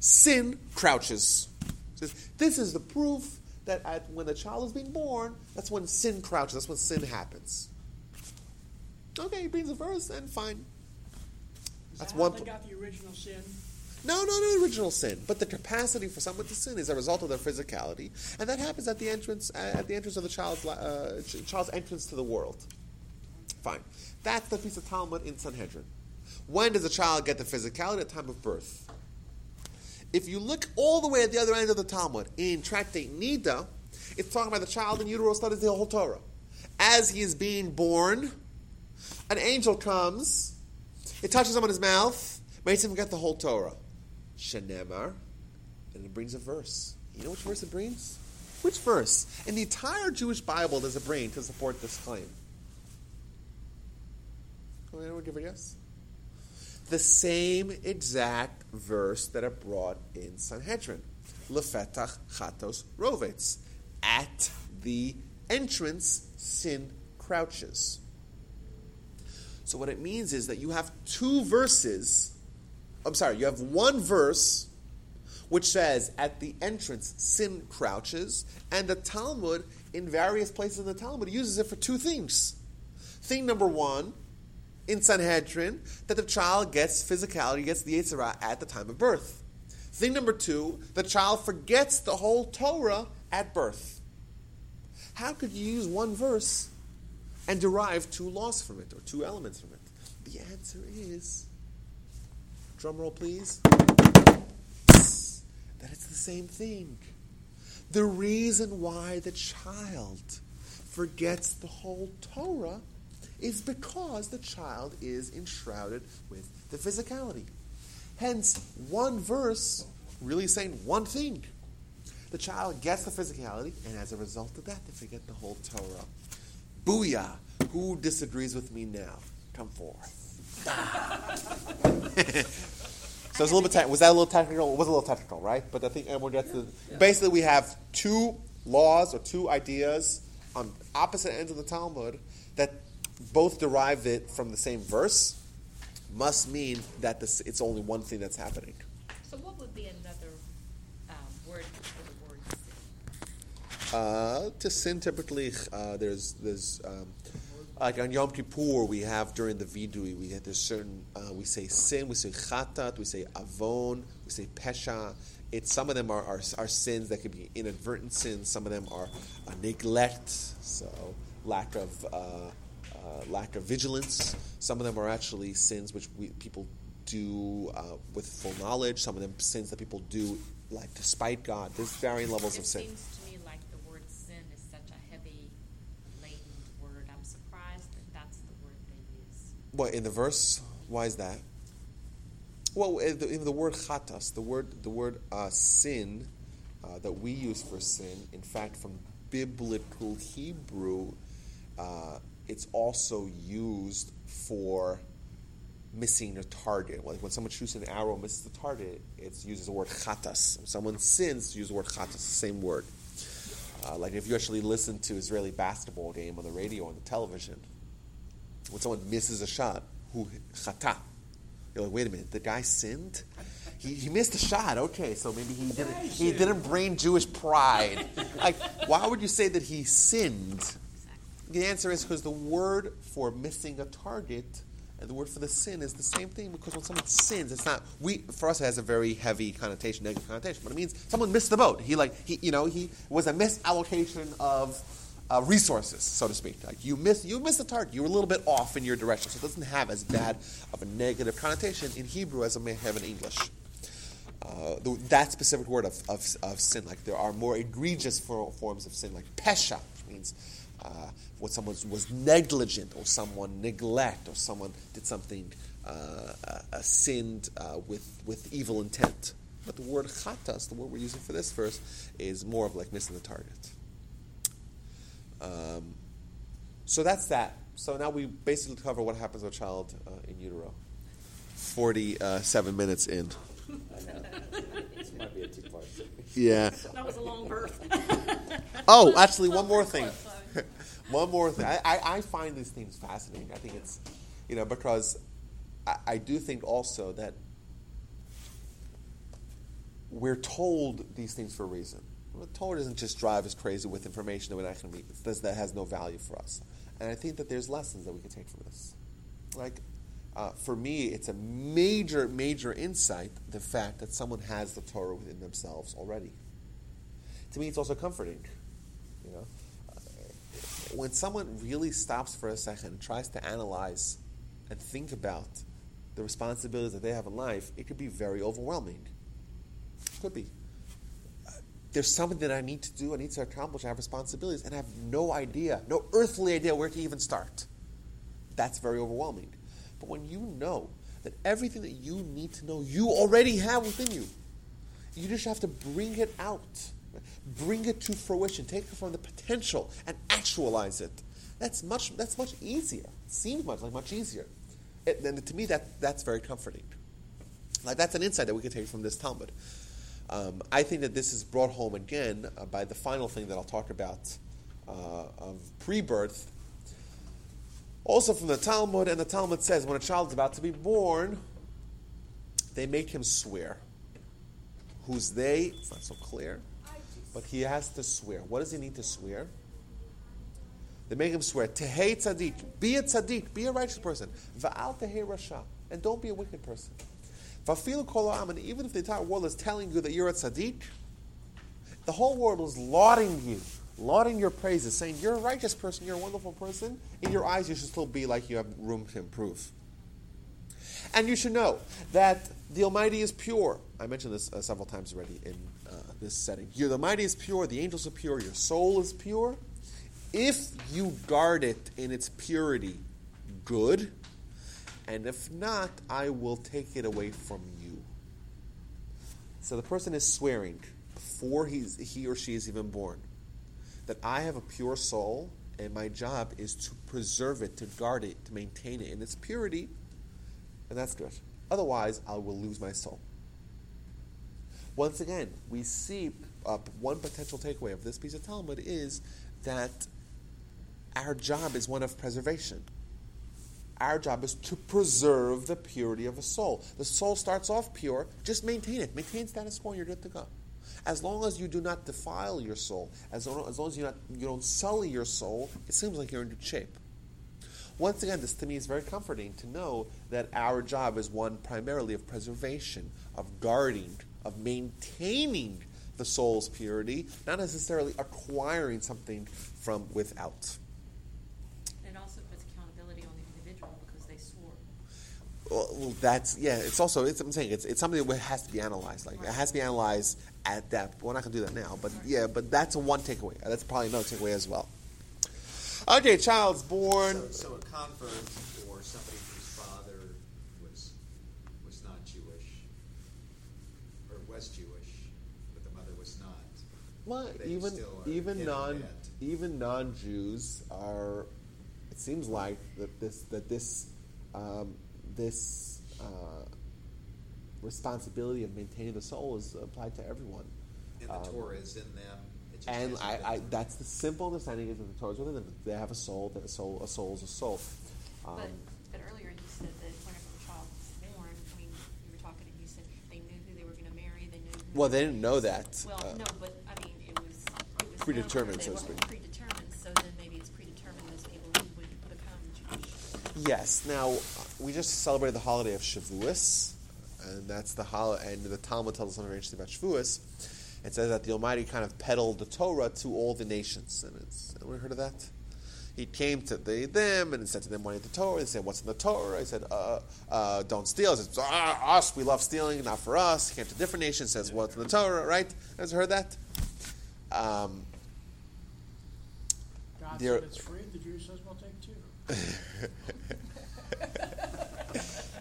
Sin crouches. This is the proof that at, when the child is being born, that's when sin crouches. That's when sin happens. Okay, he brings a verse, and fine. Is That's that one they got the original sin? No, not an original sin, but the capacity for someone to sin is a result of their physicality, and that happens at the entrance at the entrance of the child's uh, child's entrance to the world. Fine, that's the piece of Talmud in Sanhedrin. When does a child get the physicality? At time of birth. If you look all the way at the other end of the Talmud in Tractate Nida, it's talking about the child in utero studies the whole Torah. As he is being born, an angel comes, it touches him on his mouth, makes him get the whole Torah. Shenemar, and it brings a verse. You know which verse it brings? Which verse? In the entire Jewish Bible does it bring to support this claim? Anyone give a guess? The same exact verse that it brought in Sanhedrin. Lefetach chatos rovets. At the entrance, sin crouches. So what it means is that you have two verses. I'm sorry, you have one verse which says at the entrance sin crouches, and the Talmud in various places in the Talmud uses it for two things. Thing number one, in Sanhedrin, that the child gets physicality, gets the Yetzer Hara at the time of birth. Thing number two, the child forgets the whole Torah at birth. How could you use one verse and derive two laws from it or two elements from it? The answer is, drum roll please, that it's the same thing. The reason why the child forgets the whole Torah is because the child is enshrouded with the physicality. Hence, one verse really saying one thing. The child gets the physicality, and as a result of that, they forget the whole Torah. Booyah! Who disagrees with me now? Come forth. so it's a little bit. Te- was that a little technical? It was a little technical, right? But I think everyone gets the. Basically, we have two laws or two ideas on opposite ends of the Talmud that both derive it from the same verse. Must mean that this, it's only one thing that's happening. So what would be another um, word for the word sin? Uh, to sin, typically, uh, there's there's um, like on Yom Kippur we have during the vidui we have there's certain uh, we say sin, we say chatat, we say avon, we say pesha. It's some of them are, are, are sins that could be inadvertent sins. Some of them are neglect, so lack of uh, uh, lack of vigilance. Some of them are actually sins which we, people do uh, with full knowledge. Some of them sins that people do like despite God. There's varying levels of sin. seems to me like the word sin is such a heavy laden word. I'm surprised that that's the word they use. What in the verse? Why is that? Well, in the, the word chatas, the word the word uh, sin uh, that we use for sin, in fact, from biblical Hebrew, uh, it's also used for missing a target. Like when someone shoots an arrow, and misses the target, it's uses the word chatas. When someone sins, use the word chatas, the same word. Uh, like if you actually listen to Israeli basketball game on the radio or on the television, when someone misses a shot, who chata, you're like, wait a minute, the guy sinned. He, he missed a shot. Okay, so maybe he didn't. He didn't bring Jewish pride. Like, why would you say that he sinned? The answer is because the word for missing a target and the word for the sin is the same thing because when someone sins, it's not we for us it has a very heavy connotation, negative connotation, but it means someone missed the boat. He like he you know he was a misallocation of uh, resources, so to speak. Like you miss you missed the target. You were a little bit off in your direction, so it doesn't have as bad of a negative connotation in Hebrew as it may have in English. Uh, the, that specific word of, of, of sin, like there are more egregious for, forms of sin, like pesha, which means uh, when someone was negligent or someone neglect or someone did something uh, uh, sinned uh, with with evil intent. But the word chatas, the word we're using for this verse, is more of like missing the target. Um, so that's that. So now we basically cover what happens to a child uh, in utero. Forty-seven minutes in. I know. this might be a two-part. Yeah. That was a long birth. Oh, actually, one more thing. one more thing. I, I, I find these things fascinating. I think it's, you know, because I, I do think also that we're told these things for a reason. We're told doesn't just drive us crazy with information that we're not going to that that has no value for us. And I think that there's lessons that we can take from this. Like, uh, for me, it's a major, major insight the fact that someone has the Torah within themselves already. To me, it's also comforting. You know, uh, when someone really stops for a second and tries to analyze and think about the responsibilities that they have in life, it could be very overwhelming. Could be. There's something that I need to do, I need to accomplish, I have responsibilities, and I have no idea, no earthly idea where to even start. That's very overwhelming. But when you know that everything that you need to know, you already have within you, you just have to bring it out, bring it to fruition, take it from the potential and actualize it. That's much. That's much easier. It seems much like much easier. It, and to me, that that's very comforting. Like that's an insight that we can take from this Talmud. Um, I think that this is brought home again uh, by the final thing that I'll talk about uh, of pre-birth. Also from the Talmud, and the Talmud says when a child is about to be born, they make him swear. Who's they? It's not so clear. But he has to swear. What does he need to swear? They make him swear, Tehei tzaddik, be a tzaddik, be a righteous person. Va'al tehei rasha, and don't be a wicked person. Va'fil kol and even if the entire world is telling you that you're a tzaddik, the whole world is lauding you, lauding your praises, saying you're a righteous person, you're a wonderful person. In your eyes, you should still be like you have room to improve. And you should know that the Almighty is pure. I mentioned this uh, several times already in uh, this setting. You're, the Almighty is pure, the angels are pure, your soul is pure. If you guard it in its purity, good. And if not, I will take it away from you. So the person is swearing before he's, he or she is even born that I have a pure soul and my job is to preserve it, to guard it, to maintain it in its purity, and that's good. Otherwise, I will lose my soul. Once again, we see uh, one potential takeaway of this piece of Talmud is that our job is one of preservation. Our job is to preserve the purity of a soul. The soul starts off pure, just maintain it. Maintain status quo, and you're good to go. As long as you do not defile your soul, as long as, long as you, not, you don't sully your soul, it seems like you're in good shape. Once again, this to me is very comforting to know that our job is one primarily of preservation, of guarding, of maintaining the soul's purity, not necessarily acquiring something from without. It also puts accountability on the individual because they swore. Well, that's yeah. It's also it's, I'm saying it's, it's something that has to be analyzed. Like it has to be analyzed at depth. We're not going to do that now, but yeah. But that's one takeaway. That's probably another takeaway as well. Okay, child's born. So, so a convert or somebody whose father was was not Jewish, or was Jewish, but the mother was not. Well, even even non even non Jews are. It seems like that this that this um, this uh, responsibility of maintaining the soul is applied to everyone. And the Um, Torah is in them. And I, I that's the simple understanding is that the Torah is within them. They have a soul. That a soul a soul is a soul. Um, But, but earlier you said that whenever the child was born, I mean, you were talking and you said they knew who they were gonna marry, they knew. who well, they didn't know that. Well, uh, no, but, I mean, it was, it was. Predetermined, so to speak. Predetermined, so then maybe it's predetermined as people who would become Jewish. Yes. Now we just celebrated the holiday of Shavuos, and that's the hol- and the Talmud tells us something very interesting about Shavuos. It says that the Almighty kind of peddled the Torah to all the nations, and it's anyone heard of that? He came to the, them and said to them, "What is the Torah?" They said, "What's in the Torah?" He said, uh, uh, "Don't steal." He said, ah, "Us, we love stealing, not for us." He came to different nations, says, "What's in the Torah?" Right? Has heard that? Um, God said it's free, the Jew says we'll take two.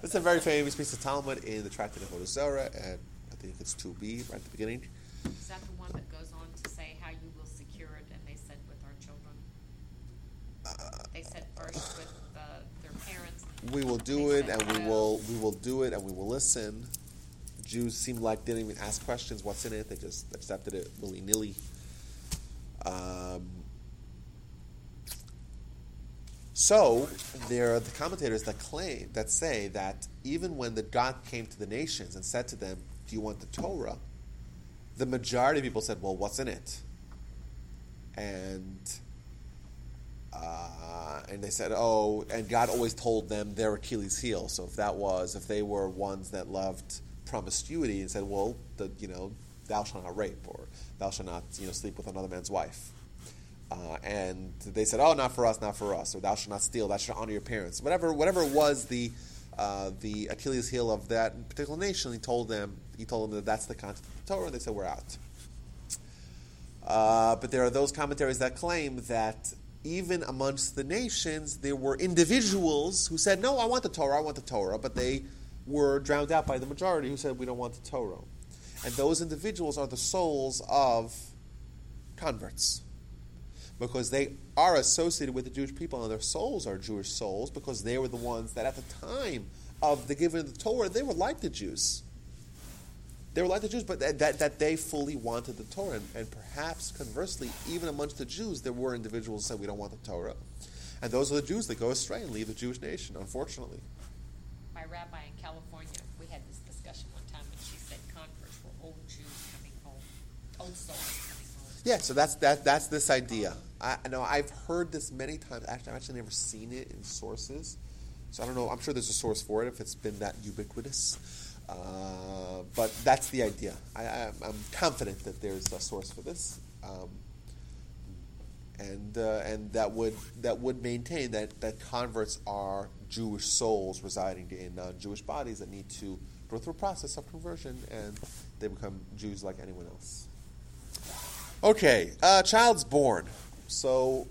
It's a very famous piece of Talmud in the Tractate Avodah Zarah, and I think it's 2b right at the beginning. Is that the one that goes on to say how you will secure it, and they said with our children? They said first with uh, their parents. We will do it, and we will we will do it, and we will listen. Jews seemed like they didn't even ask questions. What's in it? They just accepted it willy nilly. Um, so there are the commentators that claim that say that even when the God came to the nations and said to them, "Do you want the Torah?" the majority of people said, "Well, what's in it?" And uh, and they said, "Oh," and God always told them their Achilles' heel. So if that was, if they were ones that loved promiscuity and said, "Well, the, you know, thou shalt not rape," or "Thou shalt not, you know, sleep with another man's wife," uh, and they said, "Oh, not for us, not for us," or "Thou shalt not steal," "Thou shalt honor your parents," whatever, whatever was the uh, the Achilles' heel of that particular nation. He told them, he told them that that's the content of the Torah. and They said, "We're out." Uh, but there are those commentaries that claim that even amongst the nations, there were individuals who said, No, I want the Torah, I want the Torah, but they were drowned out by the majority who said, We don't want the Torah. And those individuals are the souls of converts. Because they are associated with the Jewish people, and their souls are Jewish souls, because they were the ones that at the time of the giving of the Torah, they were like the Jews. They were like the Jews, but that, that, that they fully wanted the Torah. And, and perhaps conversely, even amongst the Jews, there were individuals who said, We don't want the Torah. And those are the Jews that go astray and leave the Jewish nation, unfortunately. My rabbi in California, we had this discussion one time, and she said converts were old Jews coming home, old souls coming home. Yeah, so that's that. That's this idea. I know I've heard this many times. Actually, I've actually never seen it in sources, so I don't know. I'm sure there's a source for it if it's been that ubiquitous. Uh, but that's the idea. I, I'm confident that there's a source for this, um, and uh, and that would that would maintain that that converts are Jewish souls residing in uh, Jewish bodies that need to go through a process of conversion, and they become Jews like anyone else. Okay, uh, child's born. So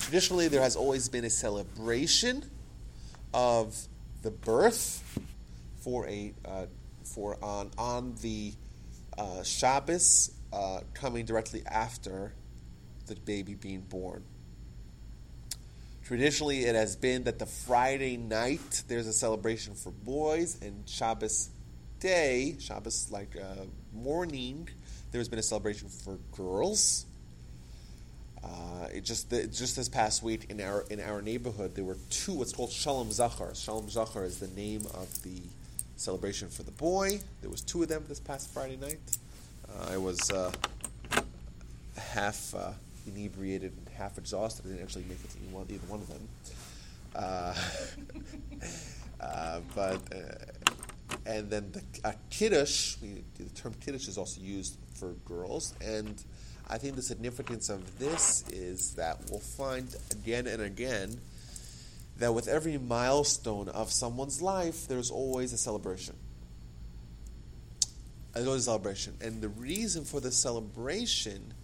traditionally, there has always been a celebration of the birth for a uh, for on on the uh, Shabbos uh, coming directly after the baby being born. Traditionally, it has been that the Friday night there's a celebration for boys, and Shabbos day, Shabbos like uh, morning, there's been a celebration for girls. Uh, it just the, just this past week in our in our neighborhood there were two what's called Shalom Zachar. Shalom Zachar is the name of the celebration for the boy. There was two of them this past Friday night. Uh, I was uh, half uh, inebriated and half exhausted. I didn't actually make it to either one, either one of them. Uh, but and then the uh, kiddush, the term kiddush is also used for girls, and I think the significance of this is that we'll find again and again that with every milestone of someone's life, there's always a celebration. There's always a celebration, and the reason for the celebration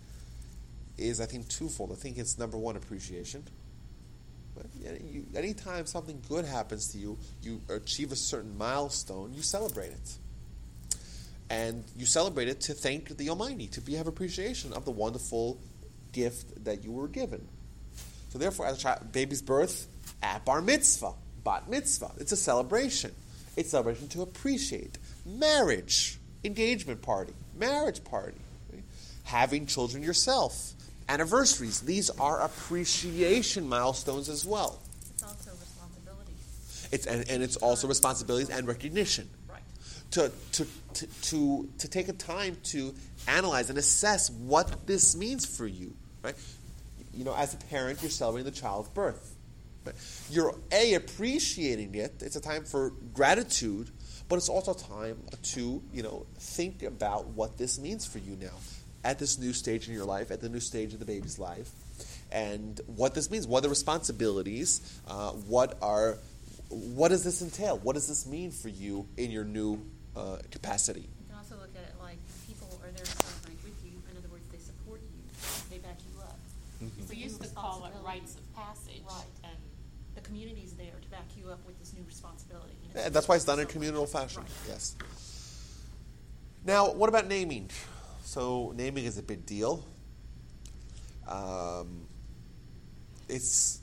is, I think, twofold. I think it's number one, appreciation. But anytime something good happens to you, you achieve a certain milestone, you celebrate it. And you celebrate it to thank the Almighty, to be, have appreciation of the wonderful gift that you were given. So therefore, at a child, baby's birth, at bar mitzvah, bat mitzvah, it's a celebration. It's a celebration to appreciate. Marriage, engagement party, marriage party, right? having children yourself, anniversaries. These are appreciation milestones as well. It's also responsibility. It's, and, and it's also responsibilities and recognition. To, to, to, to, take a time to analyze and assess what this means for you. Right? You know, as a parent, you're celebrating the child's birth. Right? You're A, appreciating it. It's a time for gratitude, but it's also a time to, you know, think about what this means for you now at this new stage in your life, at the new stage of the baby's life, and what this means. What are the responsibilities? Uh, what are what does this entail? What does this mean for you in your new uh, capacity? You can also look at it like people are there to celebrate with you. In other words, they support you. They back you up. It's We a used new to call it rites of passage. Right. And The community is there to back you up with this new responsibility. You know, Yeah, that's why it's done in so- communal fashion. Right. Yes. Now, what about naming? So, naming is a big deal. Um, it's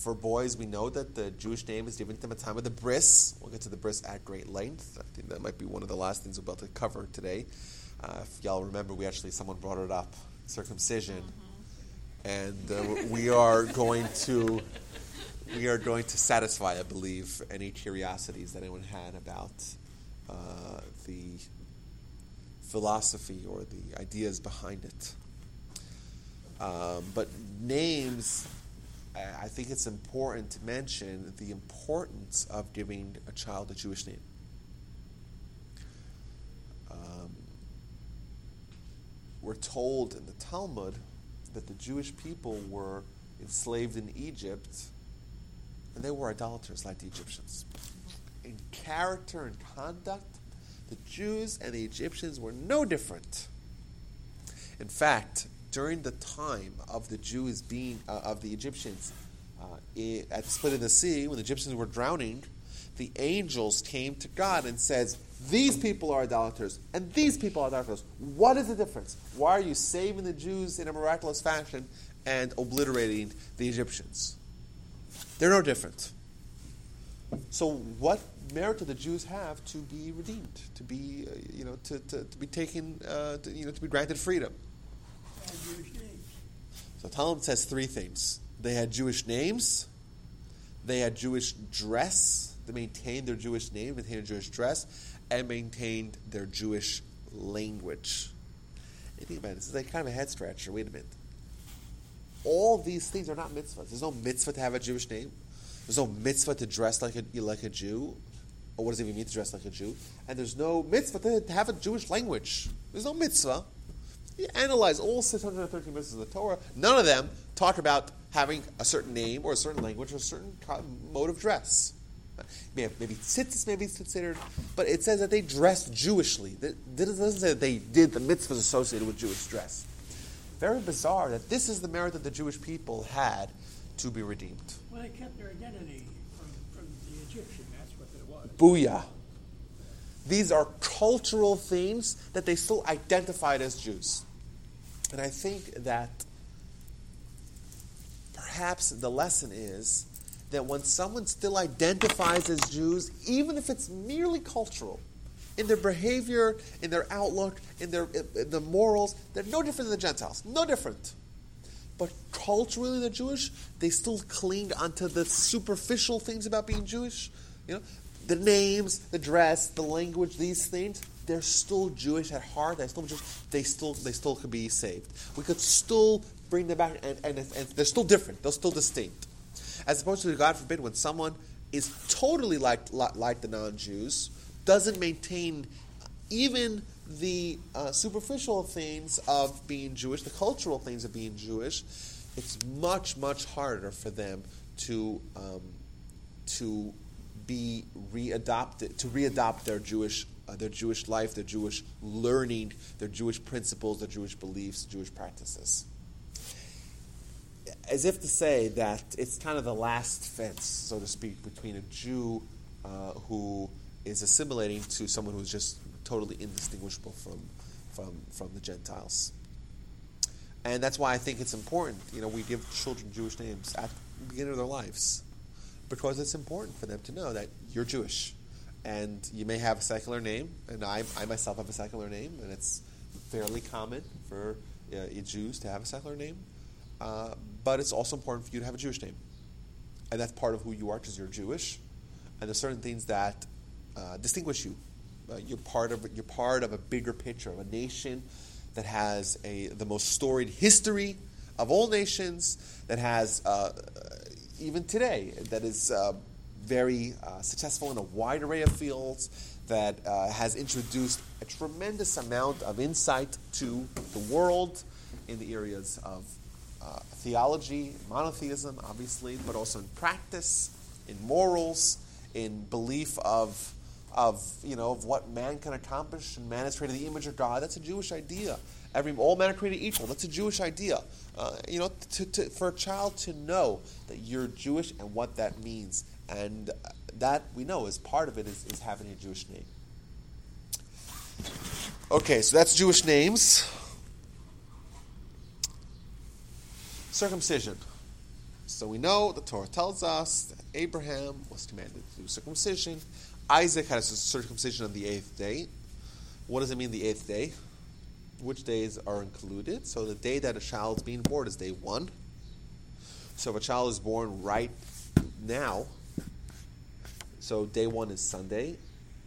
for boys. We know that the Jewish name is given to them at the time of the bris. We'll get to the bris at great length. I think that might be one of the last things we're about to cover today. Uh, if y'all remember, we actually someone brought it up, circumcision, and uh, we are going to we are going to satisfy, I believe, any curiosities that anyone had about uh, the philosophy or the ideas behind it. Um, but names, I think it's important to mention the importance of giving a child a Jewish name. Um, we're told in the Talmud that the Jewish people were enslaved in Egypt and they were idolaters like the Egyptians. In character and conduct, the Jews and the Egyptians were no different. In fact, during the time of the Jews being uh, of the Egyptians uh, i- at the split of the sea, when the Egyptians were drowning, the angels came to God and says, "These people are idolaters, and these people are idolaters. What is the difference? Why are you saving the Jews in a miraculous fashion and obliterating the Egyptians? They're no different." So, what merit do the Jews have to be redeemed, to be, uh, you know, to, to, to be taken, uh, to, you know, to be granted freedom? So Talmud says three things. They had Jewish names, they had Jewish dress, they maintained their Jewish name, maintained Jewish dress, and maintained their Jewish language. You think about it, this is like kind of a head scratcher. Wait a minute. All these things are not mitzvahs. There's no mitzvah to have a Jewish name. There's no mitzvah to dress like a, like a Jew. Or what does it even mean to dress like a Jew? And there's no mitzvah to have a Jewish language. There's no mitzvah. You analyze all 613 verses of the Torah. None of them talk about having a certain name or a certain language or a certain mode of dress. Maybe, maybe tzitzis may be considered, but it says that they dressed Jewishly. That doesn't say that they did the mitzvahs associated with Jewish dress. Very bizarre that this is the merit that the Jewish people had to be redeemed. Well, they kept their identity from, from the Egyptian, that's what it was. Booyah. These are cultural things that they still identified as Jews. And I think that perhaps the lesson is that when someone still identifies as Jews, even if it's merely cultural, in their behavior, in their outlook, in their in the morals, they're no different than the Gentiles. No different. But culturally, they're Jewish. They still cling onto the superficial things about being Jewish. You know, the names, the dress, the language, these things. They're still Jewish at heart. they're still Jewish. They still they still could be saved. We could still bring them back, and, and, and they're still different. They're still distinct. As opposed to, God forbid, when someone is totally like like, the non-Jews, doesn't maintain even the uh, superficial things of being Jewish, the cultural things of being Jewish, it's much much harder for them to um, to be readopted to readopt their Jewish uh, their Jewish life, their Jewish learning, their Jewish principles, their Jewish beliefs, Jewish practices. As if to say that it's kind of the last fence, so to speak, between a Jew uh, who is assimilating to someone who's just totally indistinguishable from, from, from the Gentiles. And that's why I think it's important. You know, we give children Jewish names at the beginning of their lives because it's important for them to know that you're Jewish. And you may have a secular name, and I, I myself have a secular name, and it's fairly common for uh, Jews to have a secular name. Uh, but it's also important for you to have a Jewish name. And that's part of who you are because you're Jewish. And there's certain things that uh, distinguish you. Uh, you're part of you're part of a bigger picture of a nation that has a the most storied history of all nations that has uh, even today that is uh, very uh, successful in a wide array of fields that uh, has introduced a tremendous amount of insight to the world in the areas of uh, theology, monotheism, obviously, but also in practice, in morals, in belief of of you know of what man can accomplish and man is created in the image of God. That's a Jewish idea. Every all men are created equal. That's a Jewish idea. Uh, you know, to, to, for a child to know that you're Jewish and what that means, and that we know is part of it is, is having a Jewish name. Okay, so that's Jewish names. Circumcision. So we know the Torah tells us that Abraham was commanded to do circumcision. Isaac had a circumcision on the eighth day. What does it mean, the eighth day? Which days are included? So the day that a child is being born is day one. So if a child is born right now, so day one is Sunday,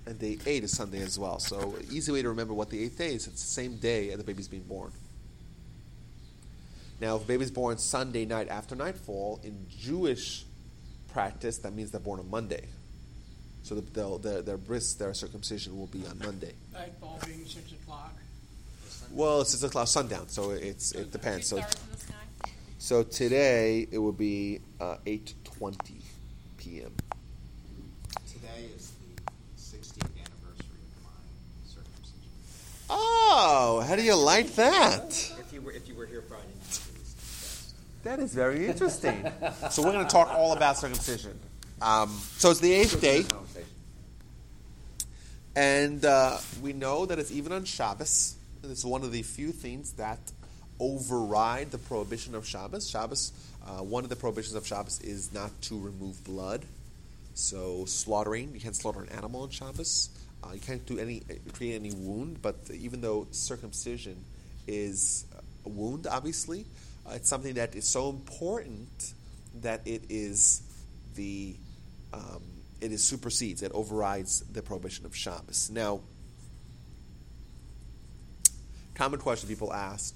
and day eight is Sunday as well. So easy way to remember what the eighth day is. It's the same day as the baby's being born. Now, if a baby's born Sunday night after nightfall, in Jewish practice, that means they're born on Monday. So the, their, their bris, their circumcision will be on Monday. Nightfall being six o'clock. Well, it's six o'clock sundown, so it's it depends. So, Stars in the sky? so today it will be uh, eight twenty p.m. Today is the 60th anniversary of my circumcision. Oh, how do you like that? If you were, if you were here Friday night, it was the best. That is very interesting. so we're going to talk all about circumcision. Um, so it's the eighth day, and uh, we know that it's even on Shabbos. It's one of the few things that override the prohibition of Shabbos. Shabbos, uh, one of the prohibitions of Shabbos is not to remove blood. So slaughtering, you can't slaughter an animal on Shabbos. Uh, you can't do any create any wound. But even though circumcision is a wound, obviously, uh, it's something that is so important that it is the um, it is supersedes, it overrides the prohibition of Shabbos. Now, common question people ask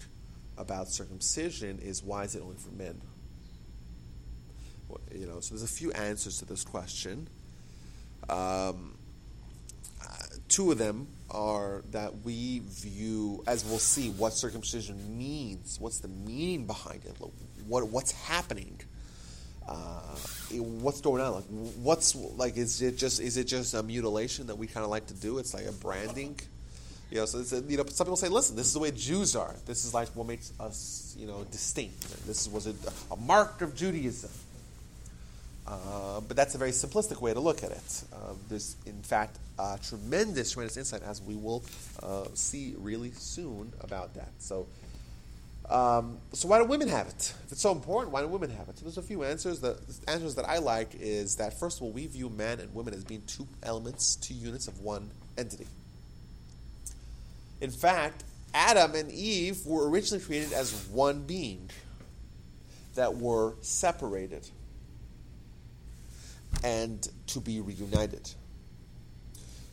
about circumcision is why is it only for men? Well, You know, so there's a few answers to this question. Um, two of them are that we view, as we'll see, what circumcision means. What's the meaning behind it? What what's happening? Uh, what's going on? Like, what's like? Is it just is it just a mutilation that we kind of like to do? It's like a branding. You know, so it's a, you know, some people say, "Listen, this is the way Jews are. This is like what makes us, you know, distinct. This was a, a mark of Judaism." Uh, but that's a very simplistic way to look at it. Uh, there's, in fact, uh, tremendous, tremendous insight, as we will uh, see really soon about that. So, um, so why do women have it? If it's so important, why do women have it? So there's a few answers. The answers that I like is that first of all, we view men and women as being two elements, two units of one entity. In fact, Adam and Eve were originally created as one being that were separated and to be reunited.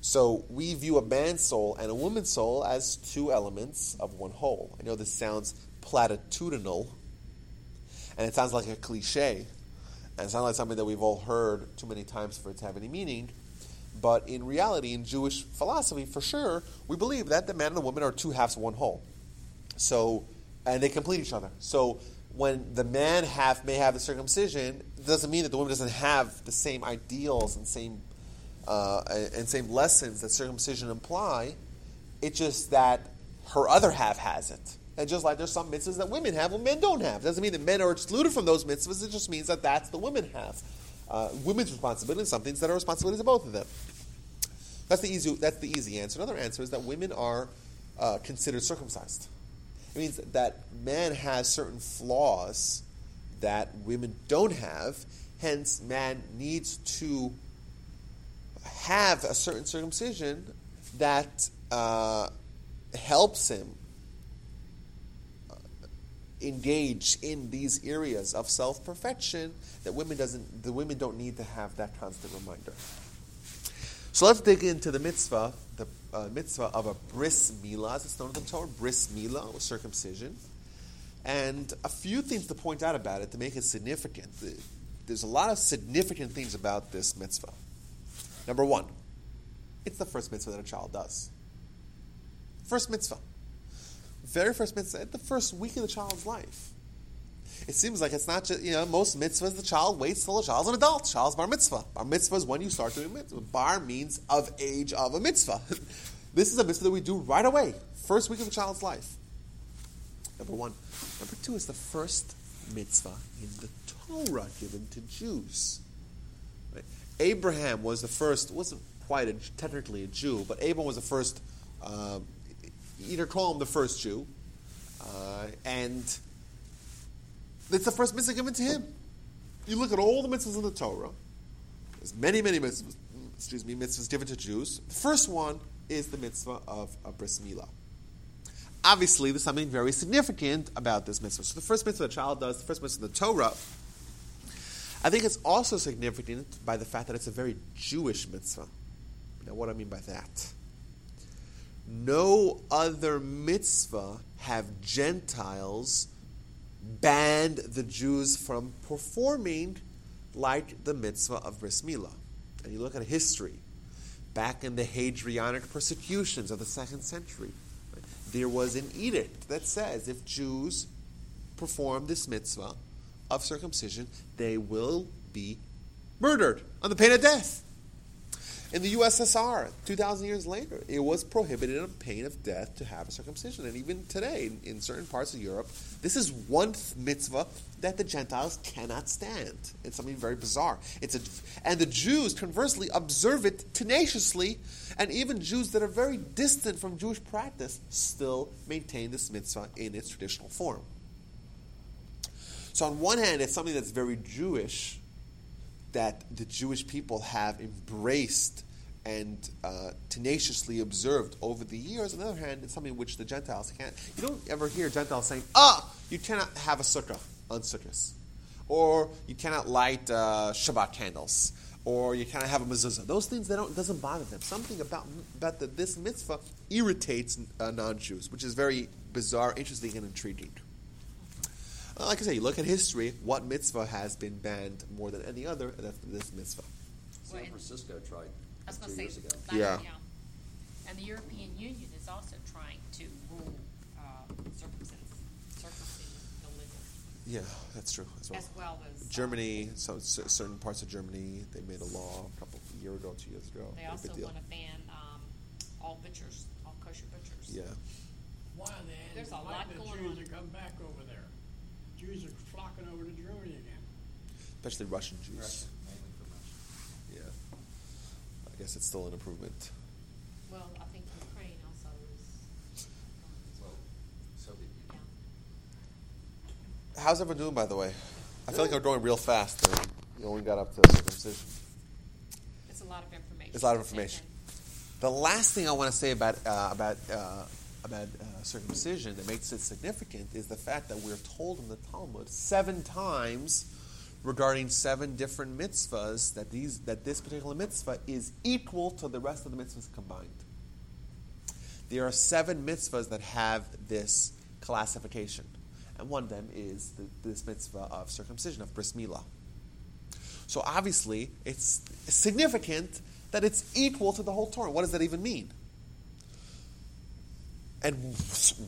So we view a man's soul and a woman's soul as two elements of one whole. I know this sounds platitudinal, and it sounds like a cliche, and it sounds like something that we've all heard too many times for it to have any meaning. But in reality, in Jewish philosophy, for sure, we believe that the man and the woman are two halves of one whole. So, and they complete each other. So, when the man half may have the circumcision, doesn't mean that the woman doesn't have the same ideals and same uh, and same lessons that circumcision imply. It's just that her other half has it. And just like there's some mitzvahs that women have, and men don't have. It doesn't mean that men are excluded from those mitzvahs. It just means that that's the women have. Uh, women's responsibility and some things that are responsibilities of both of them. That's the easy. That's the easy answer. Another answer is that women are uh, considered circumcised. It means that man has certain flaws that women don't have. Hence, man needs to have a certain circumcision that uh, helps him engage in these areas of self perfection that women doesn't. The women don't need to have that constant reminder. So let's dig into the mitzvah, the uh, mitzvah of a bris milah, as it's known in the Torah, bris milah, circumcision. And a few things to point out about it to make it significant. There's a lot of significant things about this mitzvah. Number one, it's the first mitzvah that a child does. First mitzvah. Very first mitzvah, the first week of the child's life. It seems like it's not just, you know, most mitzvahs, the child waits till the child's an adult. Child's bar mitzvah. Bar mitzvah is when you start doing mitzvah. Bar means of age of a mitzvah. this is a mitzvah that we do right away, first week of a child's life. Number one. Number two is the first mitzvah in the Torah given to Jews. Right? Abraham was the first, wasn't quite a, technically a Jew, but Abraham was the first, uh, either call him the first Jew, uh, and it's the first mitzvah given to him. You look at all the mitzvahs in the Torah. There's many, many mitzvahs, excuse me, mitzvahs given to Jews. The first one is the mitzvah of a bris milah. Obviously, there's something very significant about this mitzvah. So the first mitzvah a child does, the first mitzvah in the Torah, I think it's also significant by the fact that it's a very Jewish mitzvah. Now, what do I mean by that? No other mitzvah have Gentiles banned the Jews from performing like the mitzvah of Bris Milah. And you look at history, back in the Hadrianic persecutions of the second century, there was an edict that says if Jews perform this mitzvah of circumcision, they will be murdered on the pain of death. In the USSR, 2,000 years later, it was prohibited on pain of death to have a circumcision. And even today, in, in certain parts of Europe, this is one mitzvah that the Gentiles cannot stand. It's something very bizarre. It's a, and the Jews, conversely, observe it tenaciously, and even Jews that are very distant from Jewish practice still maintain this mitzvah in its traditional form. So, on one hand, it's something that's very Jewish that the Jewish people have embraced and uh, tenaciously observed over the years. On the other hand, it's something which the Gentiles can't. You don't ever hear Gentiles saying, ah, you cannot have a sukkah on Sukkos. Or you cannot light uh, Shabbat candles. Or you cannot have a mezuzah. Those things they don't doesn't bother them. Something about, about the, this mitzvah irritates uh, non-Jews, which is very bizarre, interesting, and intriguing. Uh, like I say, you look at history, what mitzvah has been banned more than any other, and that's this mitzvah. San Francisco tried I was two gonna say, years ago. that- Yeah. And the European Union is also trying to rule, uh, circumcision, circumcision illegal, Yeah, that's true as well. as well as. uh, Germany, so c- certain parts of Germany, they made a law a couple a year ago, two years ago. They Big also deal. wanna ban, um, all butchers, all kosher butchers. Yeah, Why they There's a like lot the going Jews on. to come back over there. Jews are flocking over to Germany again. especially Russian Jews. Russia, mainly for Russia. Yeah, I guess it's still an improvement. Well, I think Ukraine also is, Well, Soviet yeah. Union. How's everyone doing, by the way? I feel like I'm going real fast. And you only got up to circumcision. It's a lot of information. It's a lot of information. The last thing I want to say about uh, about uh, about uh, circumcision that makes it significant is the fact that we're told in the Talmud seven times regarding seven different mitzvahs that these that this particular mitzvah is equal to the rest of the mitzvahs combined. There are seven mitzvahs that have this classification, and one of them is the, this mitzvah of circumcision of bris milah. So obviously, it's significant that it's equal to the whole Torah. What does that even mean? And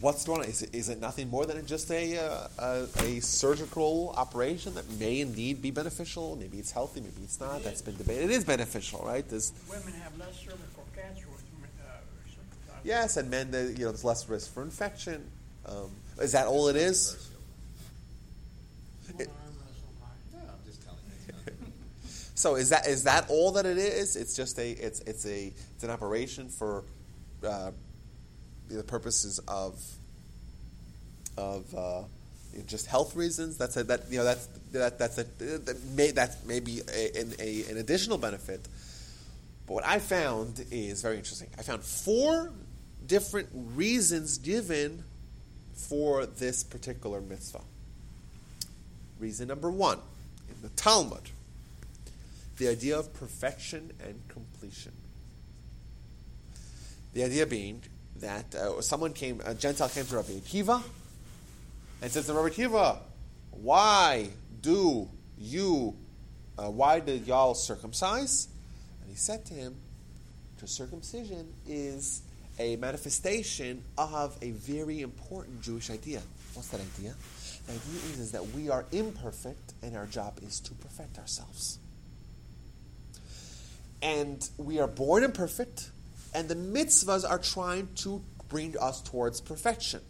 what's going on? Is it, is it nothing more than just a, uh, a, a surgical operation that may indeed be beneficial? Maybe it's healthy, maybe it's not. That's been debated. It is beneficial, right? There's, Women have less cervical cancer with, uh, yes, and men, you know, there's less risk for infection. Um, is that all it is? It- arm wrestle high. No, I'm just telling you. it's not. So is that is that all that it is? It's just a it's it's a it's an operation for uh, the purposes of of uh, just health reasons. That's a, that you know that's that that's a that may that's maybe a, an, a, an additional benefit. But what I found is very interesting. I found four different reasons given for this particular mitzvah. Reason number one in the Talmud, the idea of perfection and completion. The idea being that uh, someone came, a Gentile came to Rabbi Akiva and says to Rabbi Akiva, Why do you, uh, why did y'all circumcise? And he said to him, To circumcision is a manifestation of a very important Jewish idea. What's that idea? The idea is, is that we are imperfect and our job is to perfect ourselves. And we are born imperfect, and the mitzvahs are trying to bring us towards perfection.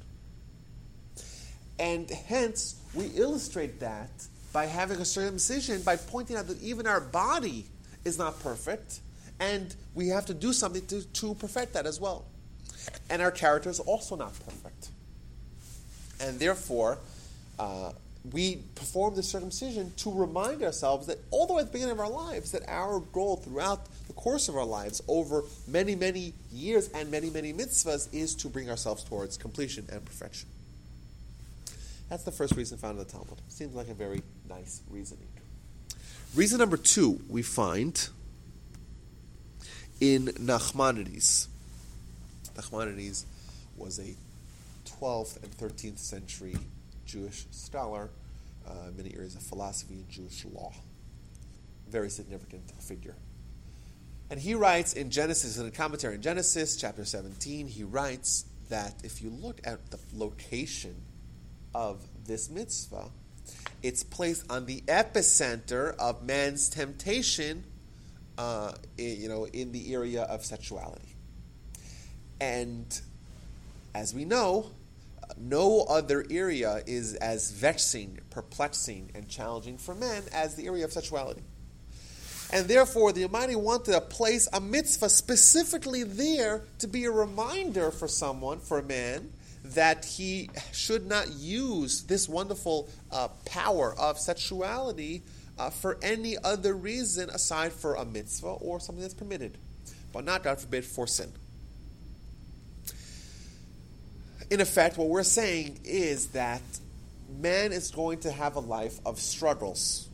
And hence, we illustrate that by having a circumcision, by pointing out that even our body is not perfect, and we have to do something to, to perfect that as well. And our character is also not perfect. And therefore, uh, we perform the circumcision to remind ourselves that all the way at the beginning of our lives, that our goal throughout the course of our lives, over many, many years and many, many mitzvahs, is to bring ourselves towards completion and perfection. That's the first reason found in the Talmud. Seems like a very nice reasoning. Reason number two we find in Nachmanides. Nachmanides was a 12th and 13th century Jewish scholar, uh, many areas of philosophy and Jewish law. Very significant figure. And he writes in Genesis, in a commentary in Genesis, chapter 17, he writes that if you look at the location of this mitzvah, it's placed on the epicenter of man's temptation, uh, in, you know, in the area of sexuality. And as we know, no other area is as vexing, perplexing, and challenging for men as the area of sexuality. And therefore, the Almighty wanted to place a mitzvah specifically there to be a reminder for someone, for a man, that he should not use this wonderful uh, power of sexuality uh, for any other reason aside for a mitzvah or something that's permitted, but not, God forbid, for sin in effect, what we're saying is that man is going to have a life of struggles.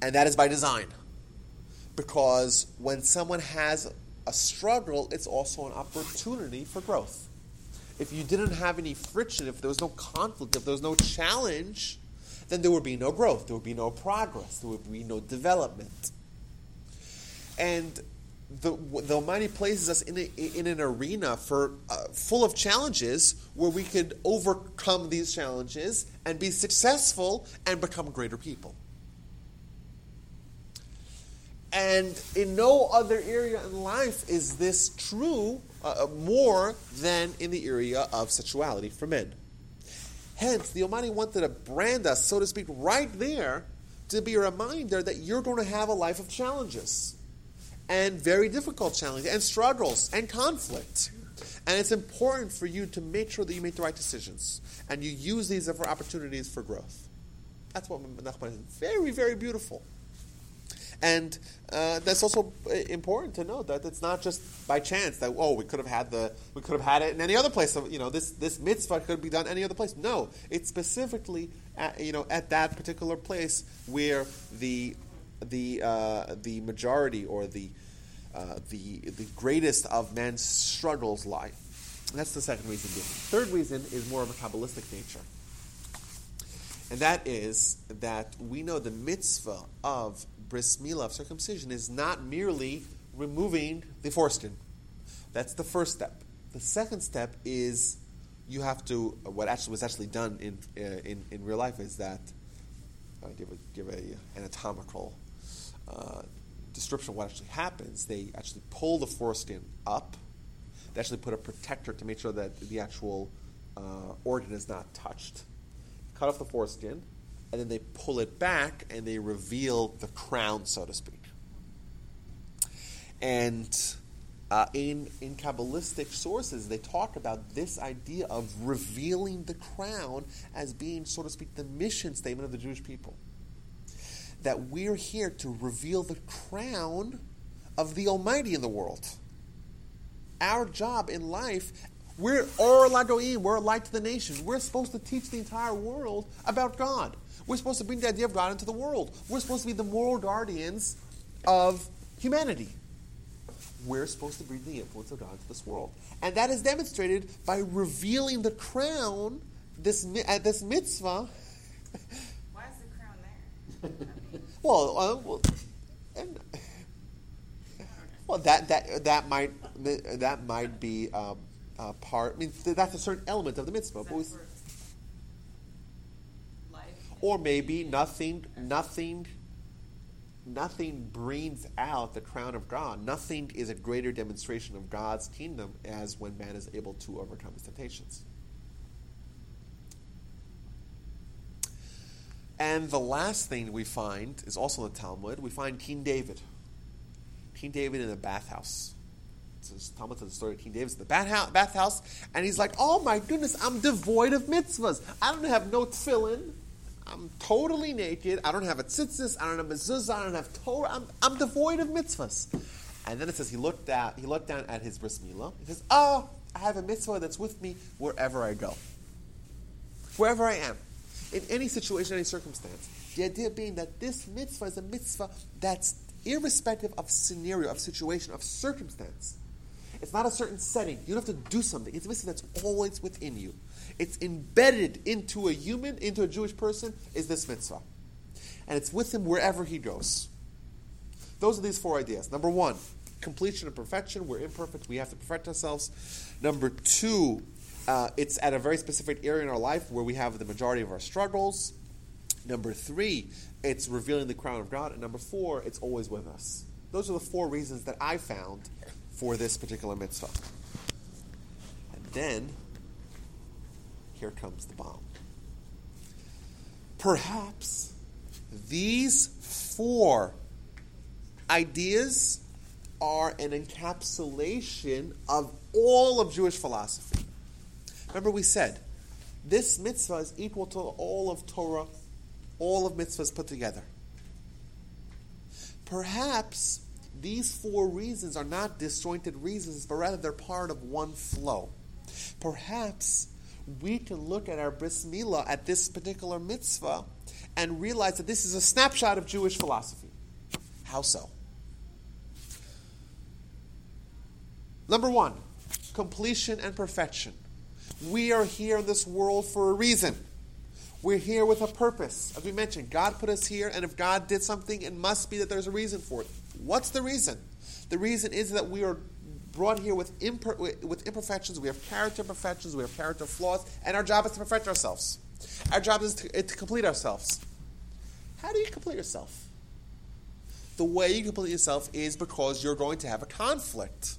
And that is by design. Because when someone has a struggle, it's also an opportunity for growth. If you didn't have any friction, if there was no conflict, if there was no challenge, then there would be no growth, there would be no progress, there would be no development. And the, the Almighty places us in, a, in an arena for uh, full of challenges where we could overcome these challenges and be successful and become greater people. And in no other area in life is this true uh, uh more than in the area of sexuality for men. Hence, the Almighty wanted to brand us, so to speak, right there to be a reminder that you're going to have a life of challenges and very difficult challenges and struggles and conflict. And it's important for you to make sure that you make the right decisions and you use these for opportunities for growth. That's what Nachmanides. Very, very beautiful. And uh, that's also uh, important to know that it's not just by chance that oh we could have had the we could have had it in any other place. You know this this mitzvah could be done any other place. No, it's specifically at, you know at that particular place where the the uh, the majority or the uh, the the greatest of man's struggles lie. That's the second reason. Third reason is more of a kabbalistic nature, and that is that we know the mitzvah of bris milah of circumcision is not merely removing the foreskin. That's the first step. The second step is you have to. What actually was actually done in uh, in, in real life is that I give a give a anatomical uh, description of what actually happens, they actually pull the foreskin up. They actually put a protector to make sure that the actual uh, organ is not touched. Cut off the foreskin, and then they pull it back and they reveal the crown, so to speak. And uh, in, in Kabbalistic sources, they talk about this idea of revealing the crown as being, so to speak, the mission statement of the Jewish people. That we're here to reveal the crown of the Almighty in the world. Our job in life, we're Or we're a light to the nations. We're supposed to teach the entire world about God. We're supposed to bring the idea of God into the world. We're supposed to be the moral guardians of humanity we're supposed to bring the influence of God to this world. And that is demonstrated by revealing the crown, this, uh, this mitzvah. Why is the crown there? I mean, Well, uh, well, and, well, that, that, that, might, that might be um, a part, I mean, that's a certain element of the mitzvah. but we- or maybe nothing, nothing, nothing brings out the crown of God. Nothing is a greater demonstration of God's kingdom as when man is able to overcome his temptations. And the last thing we find is also in the Talmud. We find King David. King David in a bathhouse. This Talmud tells the story of King David in the bathhouse, and he's like, "Oh my goodness, I'm devoid of mitzvahs. I don't have no tefillin. I'm totally naked. I don't have a tzitzis. I don't have a mezuzah. I don't have Torah. I'm, I'm devoid of mitzvahs." And then it says he looked out. He looked down at his bris milah. He says, "Oh, I have a mitzvah that's with me wherever I go, wherever I am, in any situation, any circumstance." The idea being that this mitzvah is a mitzvah that's irrespective of scenario, of situation, of circumstance. It's not a certain setting. You don't have to do something. It's a mitzvah that's always within you. It's embedded into a human, into a Jewish person, is this mitzvah. And it's with him wherever he goes. Those are these four ideas. Number one, completion and perfection. We're imperfect. We have to perfect ourselves. Number two, uh, it's at a very specific area in our life where we have the majority of our struggles. Number three, it's revealing the crown of God. And number four, it's always with us. Those are the four reasons that I found for this particular mitzvah. And then, here comes the bomb. Perhaps these four ideas are an encapsulation of all of Jewish philosophy. Remember, we said this mitzvah is equal to all of Torah, all of mitzvahs put together. Perhaps these four reasons are not disjointed reasons, but rather they're part of one flow. Perhaps we can look at our bris milah at this particular mitzvah and realize that this is a snapshot of Jewish philosophy. How so? Number one, completion and perfection. We are here in this world for a reason. We're here with a purpose. As we mentioned, God put us here, and if God did something, it must be that there's a reason for it. What's the reason? The reason is that we are brought here with, imper- with imperfections. We have character imperfections. We have character flaws, and our job is to perfect ourselves. Our job is to, to complete ourselves. How do you complete yourself? The way you complete yourself is because you're going to have a conflict.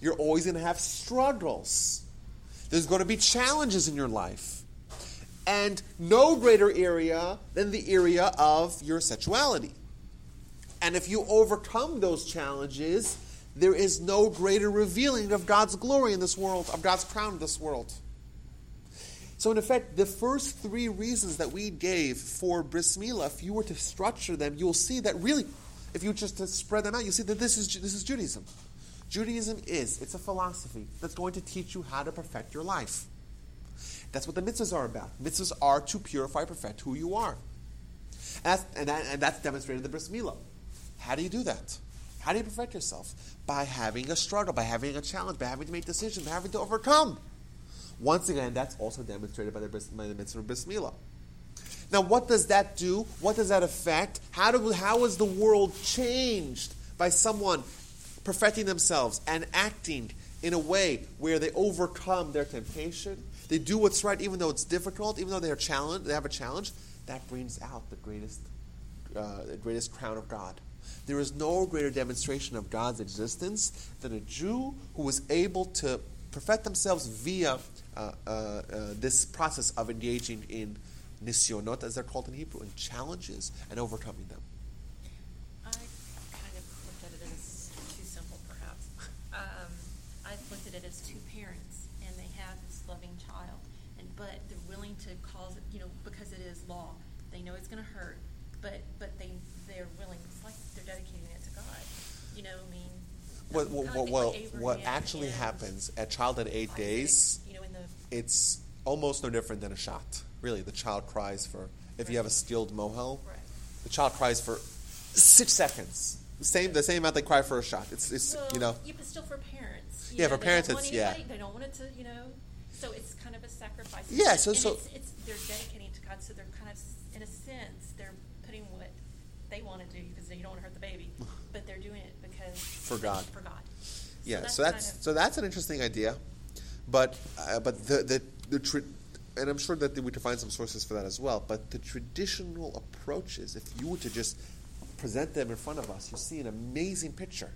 You're always going to have struggles. There's going to be challenges in your life. And no greater area than the area of your sexuality. And if you overcome those challenges, there is no greater revealing of God's glory in this world, of God's crown in this world. So, in effect, the first three reasons that we gave for bris milah, if you were to structure them, you'll see that really, if you just to spread them out, you'll see that this is this is Judaism. Judaism is it's a philosophy that's going to teach you how to perfect your life. That's what the mitzvahs are about. Mitzvahs are to purify, perfect who you are. And that's, and that, and that's demonstrated in the bris milah. How do you do that? How do you perfect yourself? By having a struggle, by having a challenge, by having to make decisions, by having to overcome. Once again, that's also demonstrated by the, by the mitzvah of bris milah. Now, what does that do? What does that affect? How, do, how is the world changed by someone perfecting themselves and acting in a way where they overcome their temptation? They do what's right, even though it's difficult, even though they are challenged. They have a challenge. That brings out the greatest, uh, the greatest crown of God. There is no greater demonstration of God's existence than a Jew who was able to perfect themselves via uh, uh, uh, this process of engaging in nisyonot, as they're called in Hebrew, and challenges and overcoming them. I kind of looked at it as too simple, perhaps. Um, I looked at it as two parents, and they have this loving child, and but they're willing to cause it, you know, because it is law. They know it's going to hurt, but but they they're willing. It's like they're dedicating it to God. You know, I mean. Well, well, what actually happens at child at eight days, You know, in the it's almost no different than a shot. Really, the child cries for, if you have a skilled mohel, right. the child cries for six seconds. The same, the same amount they cry for a shot. It's, it's you know, yeah, but still for parents. you Yeah, for parents it's- yeah. They don't want it to, you know. So it's kind of a sacrifice. Yeah, so- it's, so- it's they're dedicating to God, so they're kind of, in a sense, they're putting what they want to do because they don't want to hurt the baby, For God. For God. yeah. that's So that's kind of- so that's an interesting idea, but uh, but the the the tra- and I'm sure that we could find some sources for that as well. But the traditional approaches, if you were to just present them in front of us, you see an amazing picture.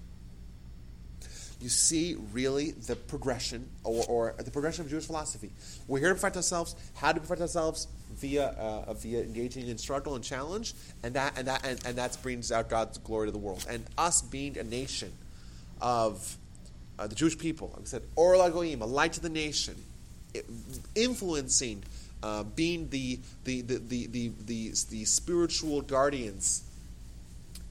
You see really the progression or, or the progression of Jewish philosophy. We're here to protect ourselves. How do we protect ourselves? Via uh, via engaging in struggle and challenge, and that and that and, and that brings out God's glory to the world. And us being a nation of uh, the Jewish people, I said, Or Lagoim, a light to the nation, influencing, uh, being the the, the, the, the, the the spiritual guardians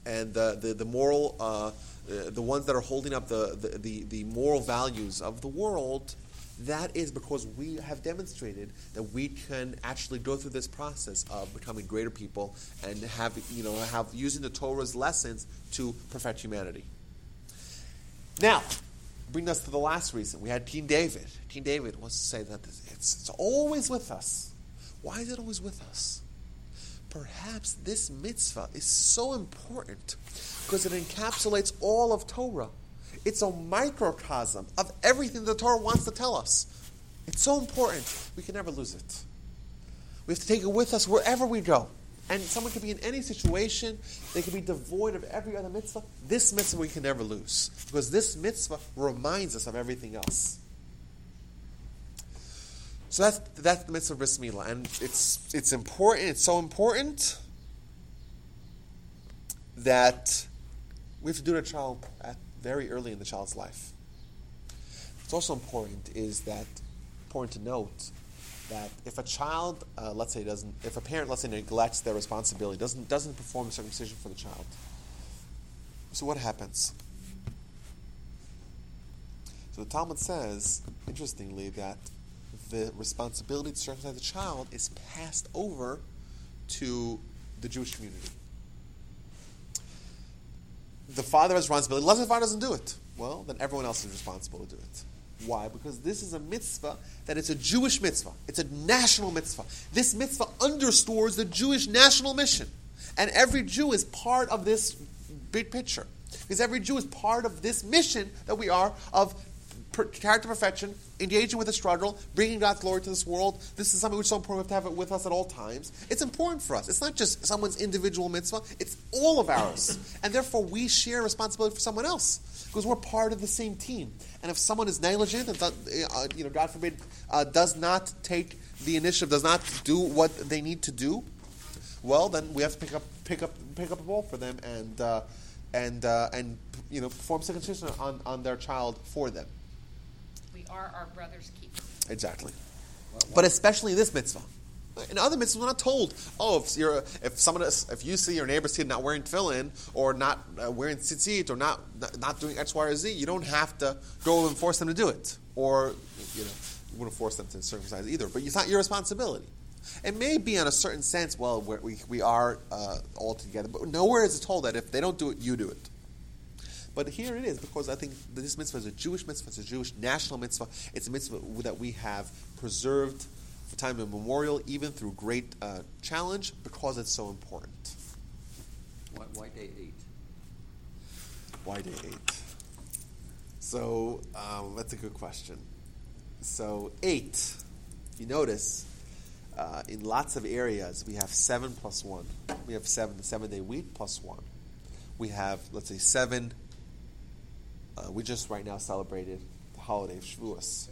and the the, the moral uh, uh, the ones that are holding up the, the, the, the moral values of the world that is because we have demonstrated that we can actually go through this process of becoming greater people and have you know have using the Torah's lessons to perfect humanity. Now, bring us to the last reason. We had King David. King David wants to say that it's, it's always with us. Why is it always with us? Perhaps this mitzvah is so important because it encapsulates all of Torah. It's a microcosm of everything the Torah wants to tell us. It's so important, we can never lose it. We have to take it with us wherever we go. And someone could be in any situation, they could be devoid of every other mitzvah. This mitzvah we can never lose. Because this mitzvah reminds us of everything else. So that's that's the mitzvah of bris milah, and it's it's important. It's so important that we have to do it a child at very early in the child's life. What's also important is that important to note that if a child, uh, let's say, doesn't, if a parent, let's say, neglects their responsibility, doesn't doesn't perform circumcision for the child, so what happens? So the Talmud says, interestingly, that the responsibility to circumcise the child is passed over to the Jewish community. The father has responsibility. Unless the father doesn't do it, well, then everyone else is responsible to do it. Why? Because this is a mitzvah that it's a Jewish mitzvah. It's a national mitzvah. This mitzvah underscores the Jewish national mission. And every Jew is part of this big picture. Because every Jew is part of this mission that we are of per- character perfection, engaging with the struggle, bringing God's glory to this world. This is something which is so important. We have to have it with us at all times. It's important for us. It's not just someone's individual mitzvah, it's all of ours. and therefore, we share responsibility for someone else because we're part of the same team. And if someone is negligent and, uh, you know, God forbid, uh, does not take the initiative, does not do what they need to do, well, then we have to pick up, pick up, pick up a ball for them and uh, and uh, and you know perform circumcision on, on their child for them. We are our brother's keeper. Exactly. But especially this mitzvah. In other mitzvahs, we're not told, oh, if you're if someone if you see your neighbor's kid not wearing tefillin or not uh, wearing tzitzit or not, not not doing X, Y, or Z, you don't have to go and force them to do it, or you know, you wouldn't force them to circumcise either. But it's not your responsibility. It may be in a certain sense, well, we're, we we are uh, all together, but nowhere is it told that if they don't do it, you do it. But here it is because I think this mitzvah is a Jewish mitzvah. It's a Jewish national mitzvah. It's a mitzvah that we have preserved for time immemorial, even through great uh, challenge, because it's so important. Why, why day eight? Why day eight? So um, that's a good question. So eight, you notice uh, in lots of areas we have seven plus one. We have seven, the seven day week plus one. We have, let's say, seven. Uh, we just right now celebrated the holiday of Shavuos.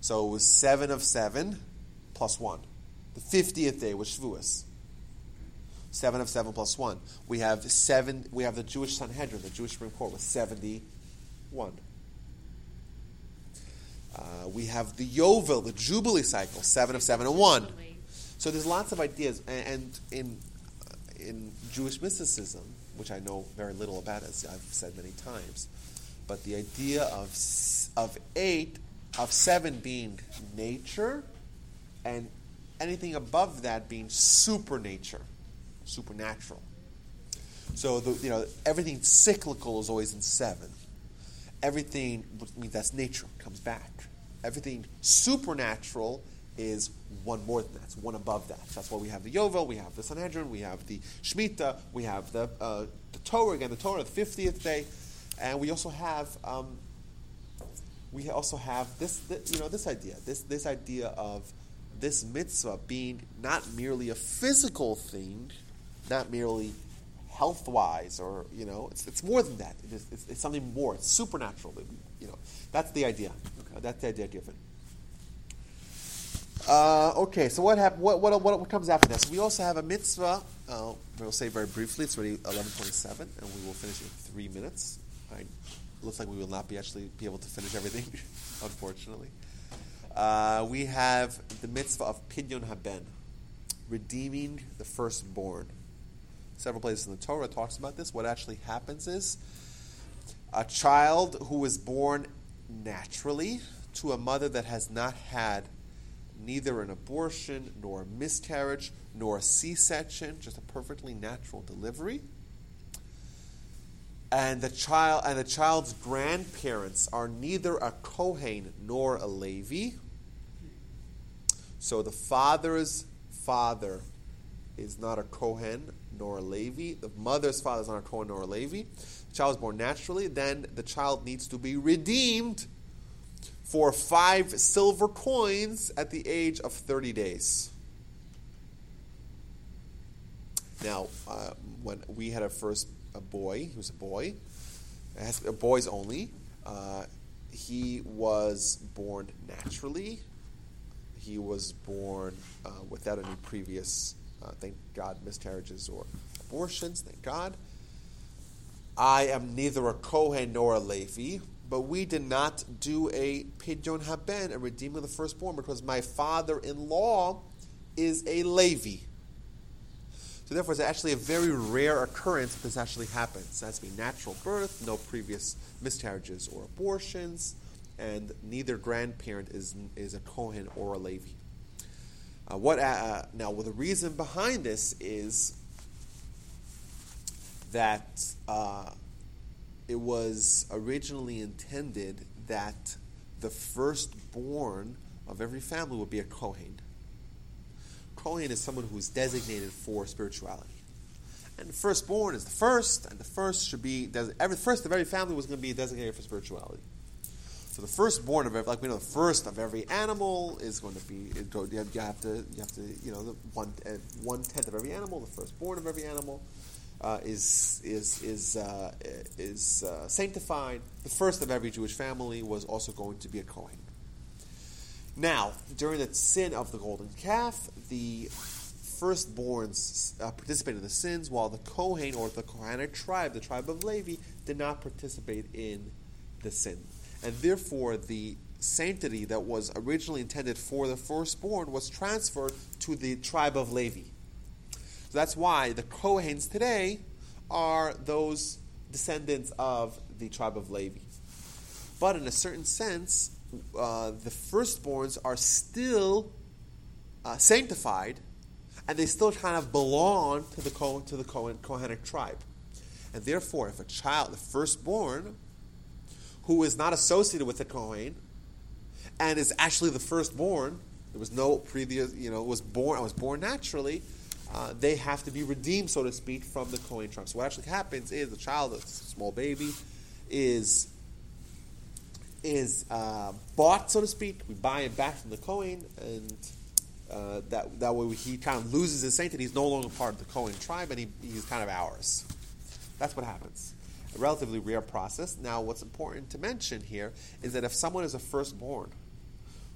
So it was seven of seven plus one. The 50th day was Shavuos. Seven of seven plus one. We have seven. We have the Jewish Sanhedrin, the Jewish Supreme Court, with seventy-one. Uh, we have the Yovel, the Jubilee cycle, seven of seven and one. So there's lots of ideas, and, and in in Jewish mysticism, which I know very little about, as I've said many times, but the idea of of eight of seven being nature, and anything above that being supernature, supernatural. So the, you know everything cyclical is always in seven. Everything which means that's nature comes back. Everything supernatural is one more than that. It's one above that. That's why we have the Yovel, we have the Sanhedrin, we have the Shemitah, we have the uh, the Torah again, the Torah, the fiftieth day, and we also have um, we also have this, th- you know this idea this this idea of this mitzvah being not merely a physical thing, not merely health wise or you know it's, it's more than that. It is, it's, it's something more. It's supernatural. You know that's the idea. Uh, that's the idea it. Uh, okay, so what, hap- what, what, what, what comes after this? We also have a mitzvah. Uh, we'll say very briefly. It's already eleven twenty-seven, and we will finish in three minutes. I, looks like we will not be actually be able to finish everything, unfortunately. Uh, we have the mitzvah of pidyon haben, redeeming the firstborn. Several places in the Torah talks about this. What actually happens is a child who is born naturally to a mother that has not had neither an abortion nor a miscarriage nor a C-section, just a perfectly natural delivery. And the child and the child's grandparents are neither a Kohen nor a Levi. So the father's father is not a Kohen nor a Levi. The mother's father is not a Kohen nor a Levi. The child is born naturally. Then the child needs to be redeemed for five silver coins at the age of 30 days. Now, uh, when we had our first a boy, he was a boy, boys only. Uh, he was born naturally. He was born uh, without any previous, uh, thank God, miscarriages or abortions. Thank God. I am neither a Kohen nor a Levi, but we did not do a pidyon haben, a redeeming of the firstborn, because my father-in-law is a Levi. So therefore, it's actually a very rare occurrence that this actually happens. It has to be natural birth, no previous miscarriages or abortions, and neither grandparent is is a Kohen or a Levi. Uh, what uh, now? Well, the reason behind this is that uh, it was originally intended that the firstborn of every family would be a Kohen. Kohen is someone who's designated for spirituality. And the firstborn is the first, and the first should be every first The very family was going to be designated for spirituality. So the firstborn of every, like we know, the first of every animal is going to be. You have you have to, you have to, you know, the one uh, one tenth of every animal, the firstborn of every animal, uh, is is is uh, is uh, sanctified. The first of every Jewish family was also going to be a Kohen. Now, during the sin of the golden calf, the firstborns uh, participated in the sins, while the Kohen or the Kohanic tribe, the tribe of Levi, did not participate in the sin. And therefore, the sanctity that was originally intended for the firstborn was transferred to the tribe of Levi. So that's why the Kohens today are those descendants of the tribe of Levi. But in a certain sense, uh, the firstborns are still uh, sanctified, and they still kind of belong to the Kohen, to the Kohen, Kohenic tribe. And therefore, if a child, the firstborn, who is not associated with the Kohen, and is actually the firstborn, there was no previous, you know, was born, I was born naturally. Uh, they have to be redeemed, so to speak, from the Kohen tribe. So what actually happens is the child, a small baby, is is uh, bought, so to speak. We buy him back from the Kohen, and uh, that that way he kind of loses his sanctity. He's no longer part of the Kohen tribe, and he, he's kind of ours. That's what happens. A relatively rare process. Now, what's important to mention here is that if someone is a firstborn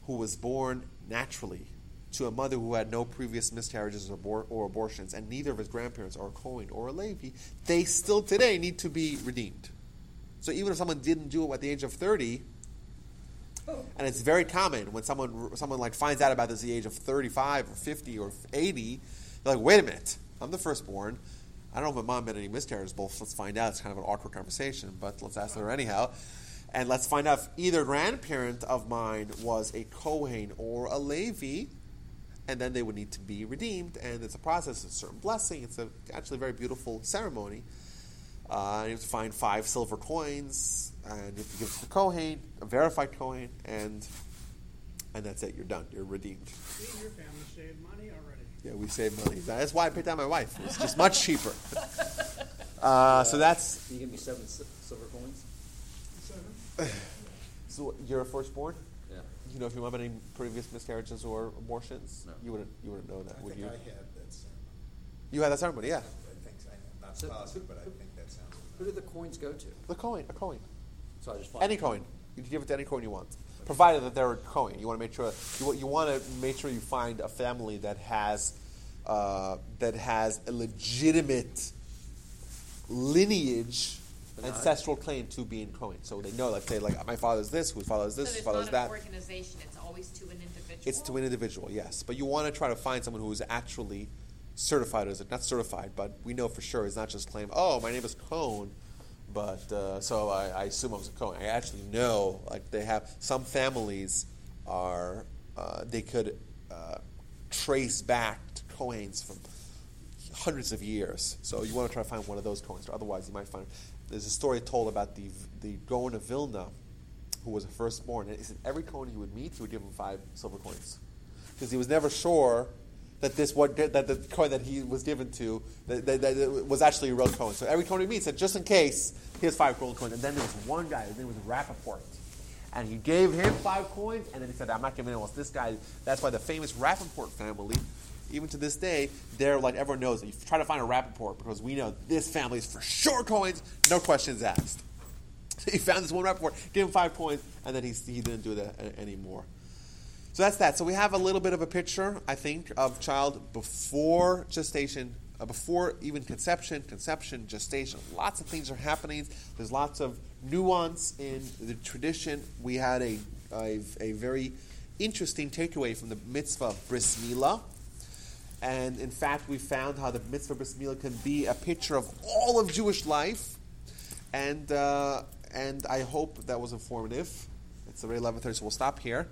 who was born naturally to a mother who had no previous miscarriages or, abor- or abortions, and neither of his grandparents are a Cohen or a Levi, they still today need to be redeemed. So even if someone didn't do it at the age of 30, and it's very common when someone someone like finds out about this at the age of 35 or 50 or 80, they're like, wait a minute, I'm the firstborn. I don't know if my mom had any miscarriages. Both. Let's find out. It's kind of an awkward conversation, but let's ask her anyhow. And let's find out if either grandparent of mine was a Kohen or a Levi, and then they would need to be redeemed. And it's a process, it's a certain blessing. It's a, actually a very beautiful ceremony. Uh, you have to find five silver coins, and you have to give it to the Kohen, a verified Kohen, and and that's it. You're done. You're redeemed. See, your family saved money already. Yeah, we save money. That's why I picked out my wife. It's just much cheaper. Uh, so that's Can you give me seven si- silver coins? Seven. so you're a firstborn. Yeah. You know if you have any previous miscarriages or abortions, No. you wouldn't you wouldn't know that, I would think you? I had that ceremony. You had that ceremony, yeah. I think, so. I'm not So- positive, but I think that sounds. Who do the coins go to? The Kohen, a Kohen. So I just find Any Kohen. You can give it to any Kohen you want, provided that they're a Kohen. You want to make sure you, you want to make sure you find a family that has uh, that has a legitimate lineage, ancestral claim to being Kohen. So they know, let's say, like my father's this, whose father's this, So whose there's father's that. organization, it's always to an individual? It's to an individual, yes. But you want to try to find someone who is actually certified as it not certified, but we know for sure is not just claim, oh, my name is Cone, but uh, so I, I assume I was a Cone. I actually know, like they have some families are uh, they could uh, trace back to Cohens from hundreds of years. So you want to try to find one of those Kohens, or otherwise you might find. There's a story told about the the Gaon of Vilna, who was a firstborn. And he said every Kohen he would meet, he would give him five silver coins, because he was never sure that this what that the Kohen that he was given to that, that, that was actually a real Kohen. So every Kohen he meets said, just in case, here's five gold coins. And then there was one guy, his name was Rappaport. And he gave him five coins, and then he said, I'm not giving anyone else. This guy, that's why the famous Rappaport family, even to this day, they're like, everyone knows that you try to find a Rappaport because we know this family is for sure Kohens, no questions asked. So he found this one Rappaport, gave him five coins, and then he, he didn't do that anymore. So that's that. So we have a little bit of a picture, I think, of child before gestation, uh, before even conception, conception, gestation. Lots of things are happening. There's lots of nuance in the tradition. We had a, a, a very interesting takeaway from the mitzvah bris milah. And in fact, we found how the mitzvah bris milah can be a picture of all of Jewish life. And, uh, and I hope that was informative. It's already 11.30, so we'll stop here.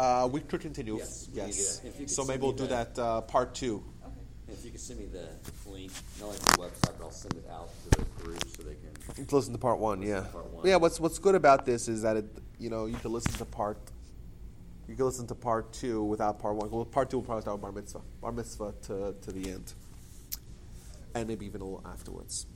We? Uh, we could continue. Yes, Yes. need to- if you could So maybe we'll do that. that uh, part two. Okay. If you could send me the link, not like the website, but I'll send it out to the group so they can. You can listen to part one. Listen Yeah. part one. Yeah. What's What's good about this is that it, you know, you can listen to part. You can listen to part two without part one. Well, part two will probably start with bar mitzvah, bar mitzvah to to the end, and maybe even a little afterwards.